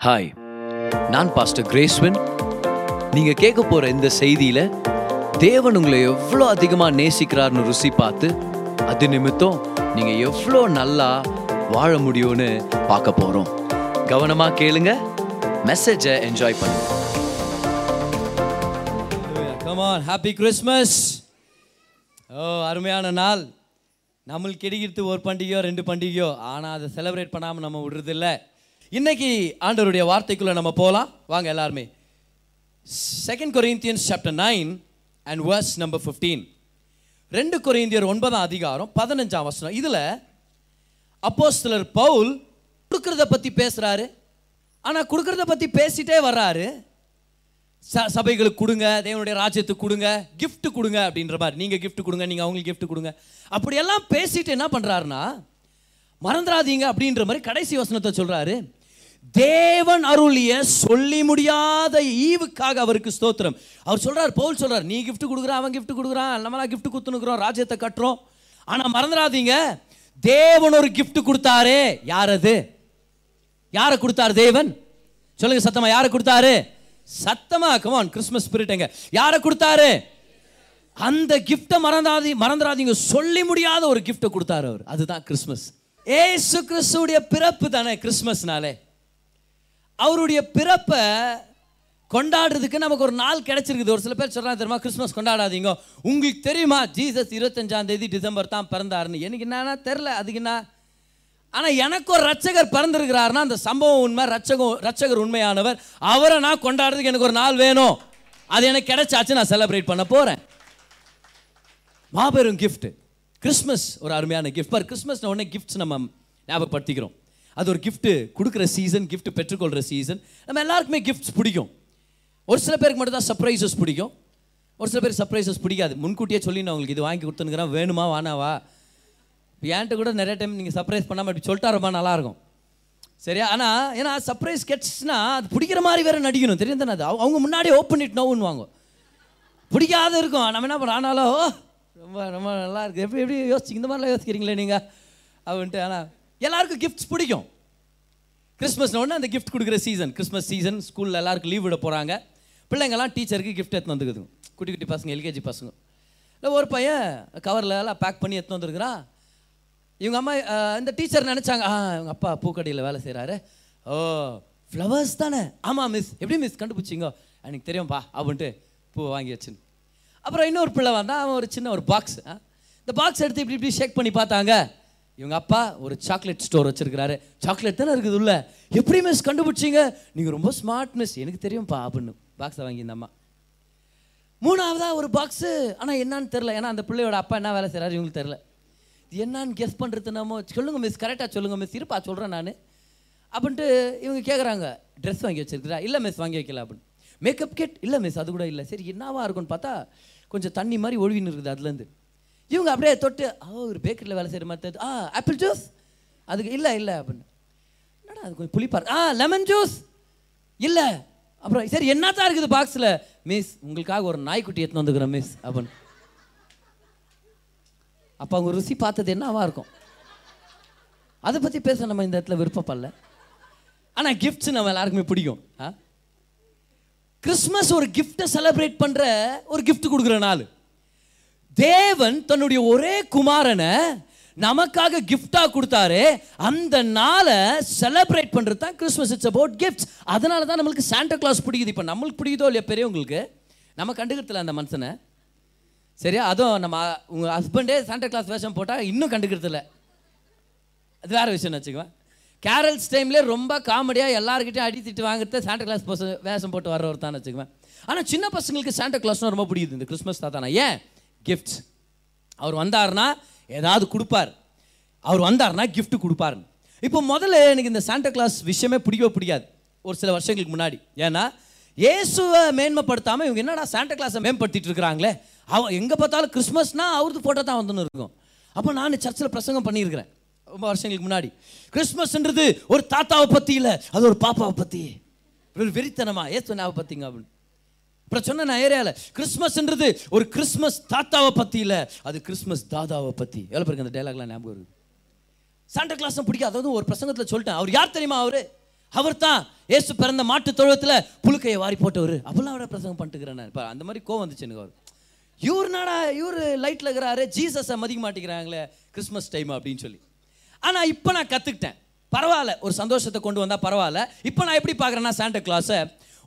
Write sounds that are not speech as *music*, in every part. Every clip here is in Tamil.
ஹாய் நான் பாஸ்டர் கிரேஸ்வன் நீங்கள் கேட்க போகிற இந்த செய்தியில் தேவன் உங்களை எவ்வளோ அதிகமாக நேசிக்கிறார்னு ருசி பார்த்து அது நிமித்தம் நீங்கள் எவ்வளோ நல்லா வாழ முடியும்னு பார்க்க போகிறோம் கவனமாக கேளுங்க மெசேஜை என்ஜாய் பண்ணுங்க. கம் ஹாப்பி கிறிஸ்மஸ் ஓ அருமையான நாள். நம்மளுக்கு கிடைக்கிறது ஒரு பண்டிகையோ ரெண்டு பண்டிகையோ ஆனால் அதை செலிப்ரேட் பண்ணாமல் நம்ம விடுறதில்லை. இன்னைக்கு ஆண்டவருடைய வார்த்தைக்குள்ளே நம்ம போகலாம் வாங்க எல்லாருமே. Second Corinthians chapter nine and verse number fifteen ரெண்டு கொரிந்தியர் ஒன்பதாம் அதிகாரம் பதினஞ்சாம் வசனம். இதில் அப்போஸ்தலர் பவுல் கொடுக்குறத பற்றி பேசுகிறாரு ஆனால் கொடுக்குறத பற்றி பேசிட்டே வர்றாரு. ச சபைகளுக்கு கொடுங்க தேவனுடைய ராஜ்யத்துக்கு கொடுங்க கிஃப்ட் கொடுங்க அப்படின்ற மாதிரி. நீங்கள் கிஃப்ட் கொடுங்க நீங்கள் அவங்களுக்கு கிஃப்ட் கொடுங்க. அப்படியெல்லாம் பேசிட்டு என்ன பண்ணுறாருன்னா மறந்துடாதீங்க அப்படின்ற மாதிரி கடைசி வசனத்தை சொல்கிறாரு தேவன் அருளிய சொல்லி முடியாத ஈவுக்காக அவருக்கு ஸ்தோத்திரம். அவர் சொல்றார் பவுல் சொல்றார் நீ கிஃப்ட் கொடுக்குற அவன் கிஃப்ட் கொடுக்குறான் நம்மளா கிஃப்ட் கொடுத்துனுக்குறோம் ராஜ்யத்தை கட்டுறோம். ஆனால் மறந்துடாதீங்க தேவன் ஒரு கிஃப்ட் கொடுத்தாரே. யார் அது? யாரை கொடுத்தார் தேவன்? சொல்லுங்க சத்தமா யாரை கொடுத்தாரு? சத்தமா கமான் கிறிஸ்மஸ் ஸ்பிரிட் எங்க. யாரை கொடுத்தாரு? அந்த கிஃப்ட்டை மறந்தாதி மறந்துடாதீங்க சொல்லி முடியாத ஒரு கிஃப்ட்டை கொடுத்தாரு அவர். அதுதான் கிறிஸ்மஸ் ஏசு கிறிஸ்துடைய பிறப்பு தானே கிறிஸ்மஸ்னாலே அவருடைய பிறப்பை கொண்டாடுறதுக்கு நமக்கு ஒரு நாள் கிடைச்சிருக்குது. ஒரு சில பேர் சொல்கிறாங்க தெரியுமா? கிறிஸ்மஸ் கொண்டாடாதீங்க. உங்களுக்கு தெரியுமா? ஜீசஸ் இருபத்தஞ்சாம் தேதி டிசம்பர் தான் பிறந்தாருன்னு. எனக்கு என்னன்னா தெரில அதுக்கு என்ன? ஆனால் எனக்கு ஒரு ரட்சகர் பிறந்திருக்கிறாருன்னா அந்த சம்பவம் உண்மை. ரட்சகம் ரட்சகர் உண்மையானவர். அவரை நான் கொண்டாடுறதுக்கு எனக்கு ஒரு நாள் வேணும். அது எனக்கு கிடைச்சாச்சு. நான் செலிப்ரேட் பண்ண போகிறேன் மாபெரும் கிஃப்ட் கிறிஸ்மஸ் ஒரு அருமையான கிஃப்ட் பர் கிறிஸ்மஸ் உடனே கிஃப்ட்ஸ் நம்ம ஞாபகப்படுத்திக்கிறோம். அது ஒரு கிஃப்ட்டு கொடுக்குற சீசன் கிஃப்ட்டு பெற்றுக்கொள்கிற சீசன் நம்ம எல்லாருக்குமே கிஃப்ட்ஸ் பிடிக்கும். ஒரு சில பேருக்கு மட்டும் தான் சர்ப்ரைசஸ் பிடிக்கும். ஒரு சில பேர் சர்ப்ரைசஸ் பிடிக்காது. முன்கூட்டியே சொல்லி நான் உங்களுக்கு இது வாங்கி கொடுத்துனுக்குறேன் வேணுமா வானாவா இப்போ என்கிட்ட கூட நிறைய டைம் நீங்கள் சர்ப்ரைஸ் பண்ணாமல் இப்படி சொல்லிட்டா ரொம்ப நல்லாயிருக்கும். சரியா? ஆனால் ஏன்னா சர்ப்ரைஸ் கெட்ஸ்னா அது பிடிக்கிற மாதிரி வேறு நடிக்கணும். தெரியும் தானே அது அவங்க- முன்னாடியே ஓப்பன் இட் நோவுன்னு வாங்க பிடிக்காத இருக்கும். நம்ம என்ன பண்ணுறோம் ஆனாலும் ஓ ரொம்ப ரொம்ப நல்லா இருக்குது எப்படி எப்படி யோசிச்சு இந்த மாதிரிலாம் யோசிக்கிறீங்களே நீங்கள் அப்படின்ட்டு ஆனால் எல்லாருக்கும் கிஃப்ட்ஸ் பிடிக்கும். கிறிஸ்மஸ் ஒன்று அந்த கிஃப்ட் கொடுக்குற சீசன் கிறிஸ்மஸ் சீசன் ஸ்கூலில் எல்லாருக்கும் லீவ் விட போகிறாங்க பிள்ளைங்கள்லாம் டீச்சருக்கு கிஃப்ட் எடுத்து வந்துக்குதுங்க. குட்டி குட்டி பசங்க எல்கேஜி பசங்க. இல்லை ஒரு பையன் கவரில் எல்லாம் பேக் பண்ணி எடுத்து வந்துருக்குறான் இவங்க அம்மா இந்த டீச்சர் நினச்சாங்க ஆ இவங்க அப்பா பூக்கடையில் வேலை செய்கிறாரு ஓ ஃப்ளவர்ஸ் தானே. ஆமாம் மிஸ் எப்படி மிஸ் கண்டுபிடிச்சிங்க எனக்கு தெரியும்ப்பா அப்படின்ட்டு பூ வாங்கி வச்சுன்னு. அப்புறம் இன்னொரு பிள்ளை வந்தால் அவன் ஒரு சின்ன ஒரு பாக்ஸ் இந்த பாக்ஸ் எடுத்து இப்படி இப்படி ஷேக் பண்ணி பார்த்தாங்க. இவங்க அப்பா ஒரு சாக்லேட் ஸ்டோர் வச்சிருக்கிறாரு. சாக்லேட் தானே இருக்குது உள்ள? எப்படி மிஸ் கண்டுபிடிச்சிங்க? நீங்கள் ரொம்ப ஸ்மார்ட் மிஸ் எனக்கு தெரியும்ப்பா அப்படின்னு பாக்ஸை வாங்கி இந்த அம்மா. மூணாவதாக ஒரு பாக்ஸு ஆனால் என்னன்னு தெரில ஏன்னா அந்த பிள்ளையோட அப்பா என்ன வேலை செய்கிறாரு இவங்களுக்கு தெரில இது என்னன்னு கெஸ் பண்ணுறது நம்ம சொல்லுங்கள் மிஸ் கரெக்டாக சொல்லுங்கள் மிஸ் இருப்பா சொல்கிறேன் நான். அப்படின்ட்டு இவங்க கேட்குறாங்க ட்ரெஸ் வாங்கி வச்சிருக்கிறா. இல்லை மிஸ் வாங்கி வைக்கல அப்படின்னு. மேக்கப் கிட் இல்லை மிஸ் அது கூட இல்லை. சரி என்னவா இருக்கும்னு பார்த்தா கொஞ்சம் தண்ணி மாதிரி ஒழுவின்னு இருக்குது அதுலேருந்து இவங்க அப்படியே தொட்டு ஆ ஒரு பேக்கரியில் வேலை செய்கிற மாதிரி ஆ ஆப்பிள் ஜூஸ் அதுக்கு இல்லை இல்லை அப்படின்னு. என்னடா அது கொஞ்சம் புளிப்பார் ஆ லெமன் ஜூஸ் இல்லை. அப்புறம் சரி என்னத்தான் இருக்குது பாக்ஸில் மிஸ் உங்களுக்காக ஒரு நாய்க்குட்டி எடுத்துன்னு வந்துக்கிறேன் மிஸ் அப்படின்னு. அப்போ அவங்க ருசி பார்த்தது என்னவா இருக்கும்? அதை பற்றி பேச நம்ம இந்த இடத்துல விருப்பப்படல ஆனால் கிஃப்ட்ஸ் நம்ம எல்லாருக்குமே பிடிக்கும். ஆ? கிறிஸ்மஸ் ஒரு கிஃப்ட்டை செலிப்ரேட் பண்ணுற ஒரு கிஃப்ட் கொடுக்குற நாள். தேவன் தன்னுடைய ஒரே குமாரனை நமக்காக கிஃப்டா கொடுத்தாரு. அந்த நாளை செலிப்ரேட் பண்ணுறது தான் கிறிஸ்மஸ் இட்ஸ் அபவுட் கிஃப்ட்ஸ் அதனால தான் நம்மளுக்கு சாண்டா கிளாஸ் பிடிக்குது. இப்போ நம்மளுக்கு பிடிக்குதோ இல்லையா பெரியவங்களுக்கு நம்ம கண்டுக்கிறதுல அந்த மனுஷனை. சரியா? அதுவும் நம்ம உங்கள் ஹஸ்பண்டே சாண்டா கிளாஸ் வேஷம் போட்டால் இன்னும் கண்டுக்கிறதில்ல. அது வேறு விஷயம் வச்சுக்குவேன் கேரல்ஸ் டைம்லேயே ரொம்ப காமெடியாக எல்லாருக்கிட்டையும் அடி திட்டு வாங்குறது சாண்டா கிளாஸ் வேஷம் போட்டு வர்றவர் தான் வச்சுக்குவேன் ஆனால் சின்ன பசங்களுக்கு சாண்டா கிளாஸ்னால் ரொம்ப பிடிக்குது. இந்த கிறிஸ்மஸ் தாத்தானா? ஏன்? கிஃப்ட்ஸ் அவர் வந்தாருன்னா ஏதாவது கொடுப்பார். அவர் வந்தாருன்னா கிஃப்ட் கொடுப்பார் இப்போ முதல்ல எனக்கு இந்த சாண்டா கிளாஸ் விஷயமே பிடிக்கவே பிடிக்காது. ஒரு சில வருஷங்களுக்கு முன்னாடி. ஏன்னா இயேசுவை மேன்மைப்படுத்தாமல் இவங்க என்னடா சாண்டா கிளாஸை மேம்படுத்திட்டு இருக்கிறாங்களே? அவ எங்கே பார்த்தாலும் கிறிஸ்மஸ்னால் அவரது ஃபோட்டோ தான் வந்துன்னு இருக்கும். அப்போ நான் சர்ச்சில் பிரசங்கம் பண்ணியிருக்கிறேன். ரொம்ப வருஷங்களுக்கு முன்னாடி. கிறிஸ்மஸ்ன்றது ஒரு தாத்தாவை பற்றி இல்லை அது ஒரு பாப்பாவை பற்றி ஒரு வெறித்தனமா ஏசு நாவை பற்றிங்க அப்படின்னு. அப்புறம் சொன்ன நான் ஏரியாவில் கிறிஸ்மஸ்ன்றது ஒரு கிறிஸ்மஸ் தாத்தாவை பற்றி இல்லை அது கிறிஸ்மஸ் தாதாவை பற்றி எவ்வளோ பேருக்கு அந்த டைலாக்லாம் ஞாபகம் இருக்குது சாண்டா கிளாஸும் பிடிக்காது. அதாவது ஒரு பிரசங்கத்தில் சொல்லிட்டேன். அவர் யார் தெரியுமா அவர்? அவர் தான் ஏசு பிறந்த மாட்டு தொழுவத்தில் புழுக்கையை வாரி போட்டவர். அப்படிலாம் அவரை பிரசங்கம் பண்ணிட்டுக்கிறேன் இப்போ அந்த மாதிரி கோவம் வந்துச்சு எனக்கு அவர். இவர் நாடா இவர் லைட்டில் இருக்கிறாரு. ஜீசஸை மதிக்க மாட்டேங்கிறாங்களே கிறிஸ்மஸ் டைம் அப்படின்னு சொல்லி. ஆனால் இப்போ நான் கற்றுக்கிட்டேன் பரவாயில்ல. ஒரு சந்தோஷத்தை கொண்டு வந்தால் பரவாயில்ல. இப்போ நான் எப்படி பார்க்குறேன்னா சாண்டா கிளாஸை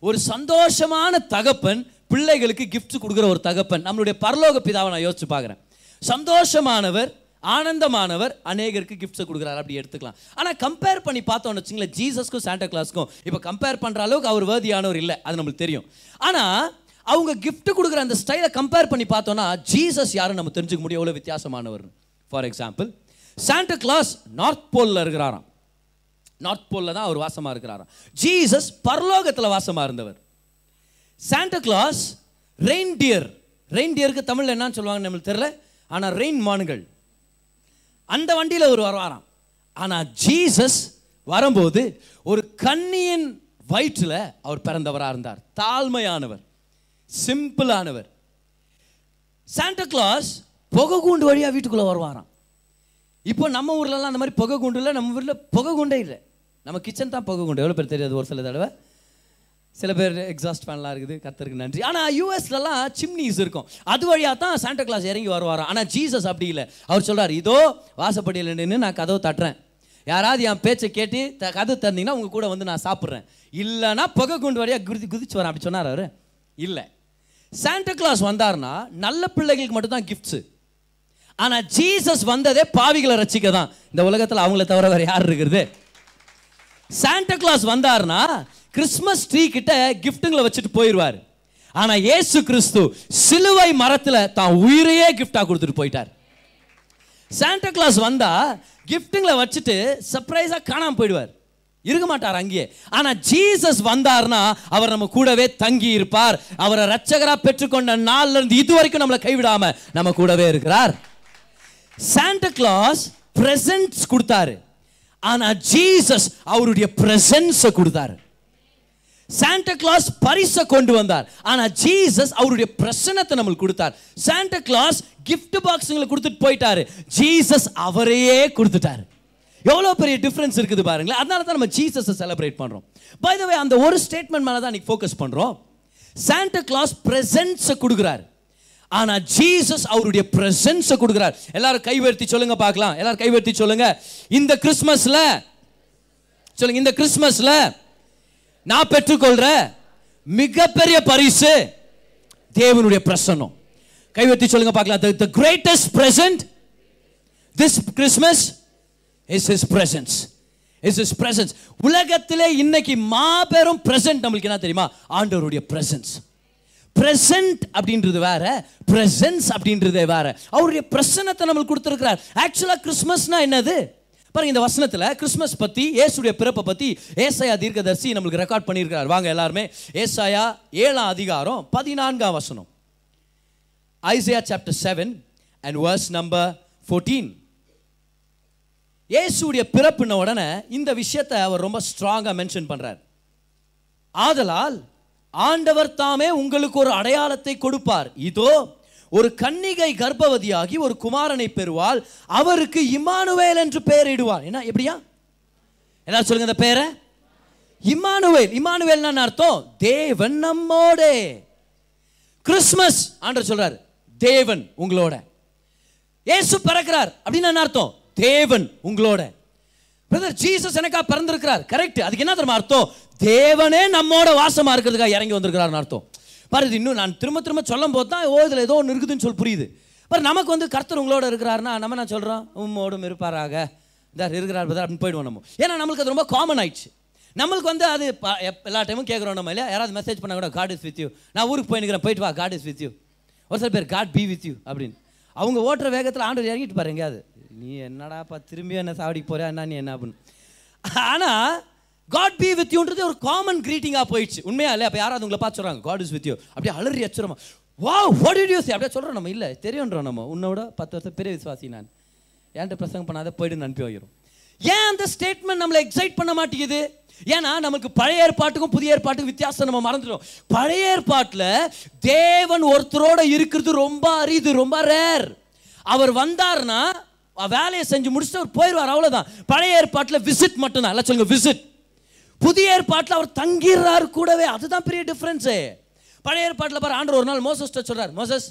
ஒரு சந்தோஷமான தகப்பன் பிள்ளைகளுக்கு கிஃப்ட் கொடுக்குற ஒரு தகப்பன். நம்மளுடைய பரலோக பிதாவை நான் யோசிச்சு பார்க்குறேன். சந்தோஷமானவர் ஆனந்தமானவர் அநேகருக்கு கிஃப்ட்ஸை கொடுக்குறாரு. அப்படி எடுத்துக்கலாம். ஆனால் கம்பேர் பண்ணி பார்த்தோம்னு வச்சுங்களேன் ஜீசஸ்க்கும் சாண்டா கிளாஸ்க்கும் இப்போ கம்பேர் பண்ணுற அளவுக்கு அவர் வேதியானவர் இல்லை. அது நம்மளுக்கு தெரியும். ஆனால் அவங்க கிஃப்ட் கொடுக்குற அந்த ஸ்டைலை கம்பேர் பண்ணி பார்த்தோன்னா ஜீசஸ் யாரும் நம்ம தெரிஞ்சுக்க முடியும். எவ்வளோ வித்தியாசமானவர் for example Santa Claus North போலில் இருக்கிறாராம். நார்த் போலில் தான் அவர் வாசமாக இருக்கிறாராம். ஜீசஸ் பரலோகத்தில் வாசமாக இருந்தவர். சாண்டா கிளாஸ் ரெயின்டியர் ரெயின்டியருக்கு தமிழில் என்னன்னு சொல்லுவாங்க நம்மளுக்கு தெரியல. ஆனால் ரெயின் மான்கள். அந்த வண்டியில் அவர் வருவாராம் ஆனால் ஜீசஸ் வரும்போது ஒரு கன்னியின் வயிற்றில் அவர் பிறந்தவராக இருந்தார். தாழ்மையானவர். சிம்பிளானவர் சாண்டா கிளாஸ் புகை கூண்டு வழியாக வீட்டுக்குள்ளே வருவாராம். இப்போ நம்ம ஊர்லலாம் அந்த மாதிரி புகை குண்டு இல்லை நம்ம ஊரில் புகை குண்டே இல்லை. நம்ம கிச்சன் தான் புகை குண்டு. எவ்வளோ பேர் தெரியாது ஒரு சில தடவை. சில பேர் எக்ஸாஸ்ட் ஃபேன்லாம் இருக்குது கத்தருக்கு நன்றி. ஆனால் யூஎஸ்லலாம் சிம்னிஸ் இருக்கும். அது வழியாக தான் சாண்டா கிளாஸ் இறங்கி வருவாராம். ஆனால் ஜீசஸ் அப்படி இல்லை. அவர் சொல்கிறார் இதோ வாசப்படியில் நின்று நான் கதவு தட்டுறேன். யாராவது என் பேச்சை கேட்டு த கதை தந்தீங்கன்னா உங்கள் கூட வந்து நான் சாப்பிட்றேன். இல்லைன்னா புகை குண்டு வழியாக குதி குதிச்சு வரேன். அப்படி சொன்னார் அவர். இல்லை. சாண்டா கிளாஸ் வந்தார்னா நல்ல பிள்ளைகளுக்கு மட்டும்தான் கிஃப்ட்ஸு ஆனால் ஜீசஸ் வந்ததே பாவிகளை ரசிக்க தான் இந்த உலகத்தில் அவங்கள தவிர வேறு யார் இருக்கிறது? சாண்டா கிளாஸ் வந்தார்னா கிறிஸ்மஸ் ட்ரீ கிட்ட கிஃப்ட்டுங்களை வச்சுட்டு போயிடுவார் ஆனால் இயேசு கிறிஸ்து சிலுவை மரத்தில் தான் உயிரையே கிஃப்டாக கொடுத்துட்டு போயிட்டார். சாண்டா கிளாஸ் வந்தால் கிஃப்ட்டுங்களை வச்சுட்டு சர்ப்ரைஸாக காணாமல் போயிடுவார். இருக்க மாட்டார் அங்கேயே. ஆனால் ஜீசஸ் வந்தார்னா அவர் நம்ம கூடவே தங்கி இருப்பார். அவரை ரச்சகராக பெற்றுக்கொண்ட நாள்லேருந்து இது வரைக்கும் நம்மளை கைவிடாமல் நம்ம கூடவே இருக்கிறார். சாண்டா கிளாஸ் பிரசன்ட்ஸ் கொடுத்தாரு. ஆனா ஜீசஸ் அவருடைய பிரசன்ஸை கொடுத்தாரு. சாண்டா கிளாஸ் பரிசை கொண்டு வந்தார். ஆனா ஜீசஸ் அவருடைய பிரசனத்தை நம்மளுக்கு கொடுத்தார். சாண்டா கிளாஸ் கிஃப்ட் பாக்ஸுங்களை கொடுத்துட்டு போயிட்டாரு. ஜீசஸ் அவரையே கொடுத்துட்டாரு. எவ்வளோ பெரிய டிஃப்ரென்ஸ் இருக்குது பாருங்களேன். அதனால தான் நம்ம ஜீசஸை செலிப்ரேட் பண்ணுறோம் பை த வே அந்த ஒரு ஸ்டேட்மெண்ட் மேலே தான் இன்னைக்கு ஃபோக்கஸ் பண்ணுறோம் சாண்டா கிளாஸ் பிரசன்ஸை கொடுக்குறாரு. ஆனா ஜீசஸ் அவருடைய பிரசன்ஸை கொடுக்குறார். எல்லாரும் கைவர்த்தி சொல்லுங்க பார்க்கலாம். எல்லாரும் கைவர்த்தி சொல்லுங்க. இந்த கிறிஸ்மஸ்ல சொல்லுங்க இந்த கிறிஸ்மஸ்ல நான் பெற்றுக்கொள்ற மிகப்பெரிய பரிசு தேவனுடைய பிரசனம் கைவர்த்தி சொல்லுங்க பார்க்கலாம். The greatest present this Christmas is is presence is is presence உலகத்திலே இன்னைக்கு மாபெரும் பிரசன்ட் நம்மளுக்கு என்ன தெரியுமா? ஆண்டவருடைய பிரசன்ஸ் ப்ரெசன்ட் அப்படின்றது வேற ப்ரெசன்ஸ் அப்படின்றது வேற. அவருடைய பிரசன்னத்தை நம்மளுக்கு கொடுத்துருக்கிறார். ஆக்சுவலாக கிறிஸ்மஸ்னா என்னது? பாருங்க இந்த வசனத்தில் கிறிஸ்மஸ் பற்றி ஏசுடைய பிறப்பை பற்றி ஏசாயா தீர்க்கதர்சி நம்மளுக்கு ரெக்கார்ட் பண்ணியிருக்கிறார். வாங்க எல்லாருமே. ஏசாயா ஏழாம் அதிகாரம் பதினான்காம் வசனம். Isaiah chapter seven and verse number fourteen ஏசுடைய பிறப்புன உடனே இந்த விஷயத்தை அவர் ரொம்ப ஸ்ட்ராங்காக மென்ஷன் பண்ணுறார் ஆதலால் ஆண்டவர் தாமே உங்களுக்கு ஒரு அடையாளத்தை கொடுப்பார். இதோ ஒரு கன்னிகை கர்ப்பவதியாகி ஒரு குமாரனை பெறுவாள். அவருக்கு இமானுவேல் என்று பெயரிடுவார். என்ன எப்படியா? எல்லாரும் சொல்லுங்க இந்த பேரை. இமானுவேல் இமானுவேல் அர்த்தம்? தேவன் நம்மோடே. கிறிஸ்மஸ் ஆண்டர் சொல்றாரு. தேவன் உங்களோட. இயேசு பிறக்கிறார். அப்படின்னு என்ன அர்த்தம்? தேவன் உங்களோட. பிரதர் ஜீசஸ் எனக்கா பிறந்திருக்கிறார். கரெக்ட் அதுக்கு என்ன தெரியுமா அர்த்தம்? தேவனே நம்மோட வாசமாக இருக்கிறதுக்காக இறங்கி வந்திருக்கிறார்னு அர்த்தம். பாரு இது இன்னும் நான் திரும்ப திரும்ப சொல்லும் போது தான் ஓ இதில் ஏதோ ஒன்று இருக்குதுன்னு சொல்லி புரியுது. பார் நமக்கு வந்து கர்த்தர் உங்களோட இருக்கிறாருன்னா நம்ம நான் சொல்கிறோம் உம்மோடும் இருப்பாராக. இதார் இருக்கிறார் பிரதர் அப்படின்னு போயிடுவோம் நம்ம. ஏன்னா நம்மளுக்கு அது ரொம்ப காமன் ஆயிடுச்சு. நம்மளுக்கு வந்து அது எல்லா டைமும் கேட்குறோம் நம்ம இல்லையா? யாராவது மெசேஜ் பண்ண கூட காட் இஸ் வித் யூ நான் ஊருக்கு போயினுக்கிறேன் போயிட்டு வா காட் இஸ் வித் யூ ஒரு சில பேர் காட் பி வித் யூ அப்படின்னு. அவங்க ஓட்டுற வேகத்தில் ஆண்டு இறங்கிட்டு பாரு எங்கேயாவது. நீ என்னடாப்பா திரும்பி என்ன சாவடிக்கு போறியா? என்ன நீ என்ன அப்படின்னு ஆனால் காட் பி வித் யூன்றது ஒரு காமன் கிரீட்டிங்காக போயிடுச்சு. உண்மையா இல்லை அப்போ யாராவது உங்களை பார்த்து சொல்கிறாங்க காட் இஸ் வித் யூ அப்படியே அலறி அச்சுறமா வா வாட் இட் யூஸ் அப்படியே சொல்கிறோம் நம்ம இல்லை தெரியுன்றோம் நம்ம. உன்னோட பத்து வருஷம் பெரிய விசுவாசி நான். ஏன்ட்ட பிரசங்கம் பண்ணாத போயிட்டு அனுப்பி வைக்கிறோம். ஏன் அந்த ஸ்டேட்மெண்ட் நம்மளை எக்ஸைட் பண்ண மாட்டேங்குது? ஏன்னா நமக்கு பழைய ஏற்பாட்டுக்கும் புதிய ஏற்பாட்டுக்கும் வித்தியாசம் நம்ம மறந்துடும் பழைய ஏற்பாட்டில் தேவன் ஒருத்தரோட இருக்கிறது ரொம்ப அரிது ரொம்ப ரேர் அவர் வந்தாருன்னா வேலையை செஞ்சு முடிச்சுட்டு அவர் போயிடுவார். அவ்வளோதான் பழைய ஏற்பாட்டில் விசிட் மட்டும்தான். இல்லை சொல்லுங்க விசிட் புதிய ஏற்பாட்டில் அவர் தங்கிடுறாரு கூடவே. அதுதான் பெரிய டிஃப்ரென்ஸு பழைய ஏற்பாட்டில் பாரு ஆண்டவர் ஒரு நாள் மோசஸ்ட்ட சொல்கிறார் மோசஸ்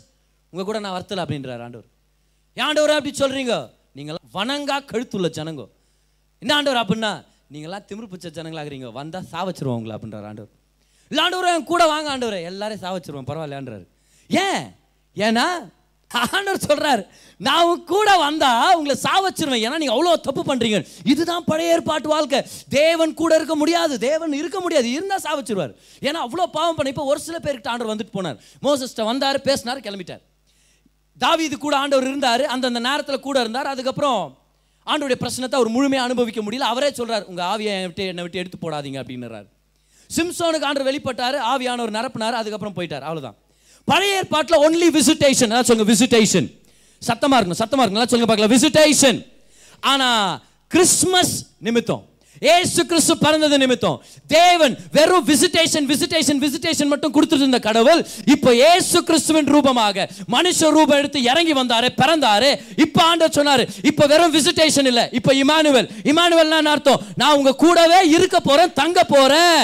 உங்கள் கூட நான் வரத்தல அப்படின்றார் ஆண்டவர். ஏன் ஆண்டவர் அப்படி சொல்கிறீங்க நீங்களாம் வணங்கா கழுத்துள்ள ஜனங்கோ. என்ன ஆண்டவர் அப்படின்னா நீங்களாம் திமிரு பிடிச்ச ஜனங்களாகிறீங்க. வந்தால் சாவச்சிருவோம் உங்களை அப்படின்றார் ஆண்டவர். இல்லை ஆண்டவர் என் கூட வாங்க ஆண்டவர். எல்லாரையும் சாவச்சிருவோம். பரவாயில்லையான்றாரு. ஏன்? ஏன்னா ஆண்டவர் சொல்கிறார் நான் கூட வந்தா உங்களை சாவச்சிருவேன். ஏன்னா நீங்கள் அவ்வளோ தப்பு பண்ணுறீங்க இதுதான் பழைய ஏற்பாட்டு வாழ்க்கை. தேவன் கூட இருக்க முடியாது. தேவன் இருக்க முடியாது. இருந்தால் சாவச்சிருவார். ஏன்னா அவ்வளோ பாவம் பண்ண இப்போ ஒரு சில பேருக்கு ஆண்டவர் வந்துட்டு போனார். மோசஸ்ட்டை வந்தார் பேசினார் கிளம்பிட்டார். தாவீது கூட ஆண்டவர் இருந்தார். அந்தந்த நேரத்தில் கூட இருந்தார். அதுக்கப்புறம் ஆண்டோடைய பிரச்சனத்தை அவர் முழுமையாக அனுபவிக்க முடியல. அவரே சொல்கிறார் உங்கள் ஆவியை விட்டு என்னை விட்டு எடுத்து போடாதீங்க. அப்படின்னுறாரு. சிம்சோனுக்கு ஆண்டவர் வெளிப்பட்டார். ஆவியானவர் நிரப்பினார். அதுக்கப்புறம் போயிட்டார். அவ்வளோதான் பழைய ஏற்பாட்டில் ஒன்லி விசிட்டேஷன் அதான் சொல்லுங்க விசிட்டேஷன் சத்தமாக இருக்கணும் சத்தமாக இருக்கணும். சொல்லுங்க பார்க்கலாம். விசிட்டேஷன் ஆனால் கிறிஸ்மஸ் நிமித்தம். ஏசு கிறிஸ்து பிறந்தது நிமித்தம். தேவன் வெறும் விசிட்டேஷன் விசிட்டேஷன் விசிட்டேஷன் மட்டும் கொடுத்துட்டு இருந்த கடவுள் இப்போ ஏசு கிறிஸ்துவின் ரூபமாக மனுஷ ரூபம் எடுத்து இறங்கி வந்தாரு பிறந்தாரு. இப்போ ஆண்டவர் சொன்னாரு இப்போ வெறும் விசிட்டேஷன் இல்லை. இப்போ இமானுவல். இமானுவல்னா அர்த்தம்? நான் உங்க கூடவே இருக்க போறேன் தங்க போறேன்.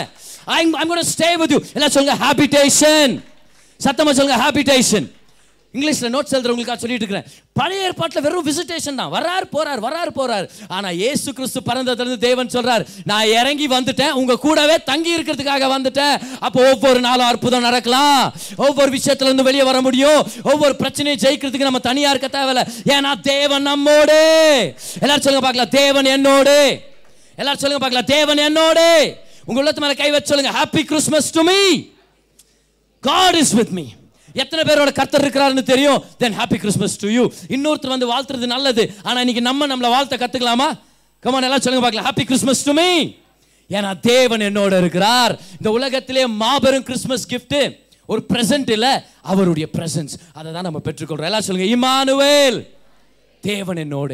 I I'm going to stay with எல்லாம் சொல்லுங்க ஹாபிடேஷன் சத்தமாக சொல்லுங்க ஹாபிடேஷன் இங்கிலீஷில் நோட்ஸ் எழுதுறவங்களுக்காக சொல்லிட்டு இருக்கிறேன். பழைய ஏற்பாட்டில் வெறும் விசிட்டேஷன் தான். வரார் போறார் வரார் போறார். ஆனால் இயேசு கிறிஸ்து பிறந்ததிலிருந்து தேவன் சொல்றார் நான் இறங்கி வந்துட்டேன் உங்க கூடவே தங்கி இருக்கிறதுக்காக வந்துட்டேன். அப்போ ஒவ்வொரு நாளும் அற்புதம் நடக்கலாம். ஒவ்வொரு விஷயத்துலேருந்து வெளியே வர முடியும். ஒவ்வொரு பிரச்சனையும் ஜெயிக்கிறதுக்கு நம்ம தனியாக இருக்க தேவையில்ல. ஏன்னா தேவன் நம்மோடு. எல்லாரும் சொல்லுங்க பார்க்கலாம். தேவன் என்னோடு. எல்லாரும் சொல்லுங்க பார்க்கலாம். தேவன் என்னோடு. உங்க உள்ளத்து மேல கை வச்சு சொல்லுங்க happy Christmas to me God is with me எத்தனை பேரோட கர்த்தர் இருக்கிறாருன்னு தெரியும்? Then happy Christmas to you இன்னொருத்தர் வந்து வாழ்த்துறது நல்லது. ஆனால் இன்னைக்கு நம்ம நம்மளை வாழ்த்த கற்றுக்கலாமா கமான் எல்லாம் சொல்லுங்க பார்க்கலாம். ஹாப்பி கிறிஸ்மஸ் டு மீ ஏன்னா தேவன் என்னோட இருக்கிறார். இந்த உலகத்திலே மாபெரும் கிறிஸ்மஸ் கிஃப்ட்டு ஒரு பிரசன்ட் இல்லை அவருடைய பிரசன்ஸ் அதை தான் நம்ம பெற்றுக்கொள்றோம். எல்லாம் சொல்லுங்க இமானுவேல் தேவன் என்னோட.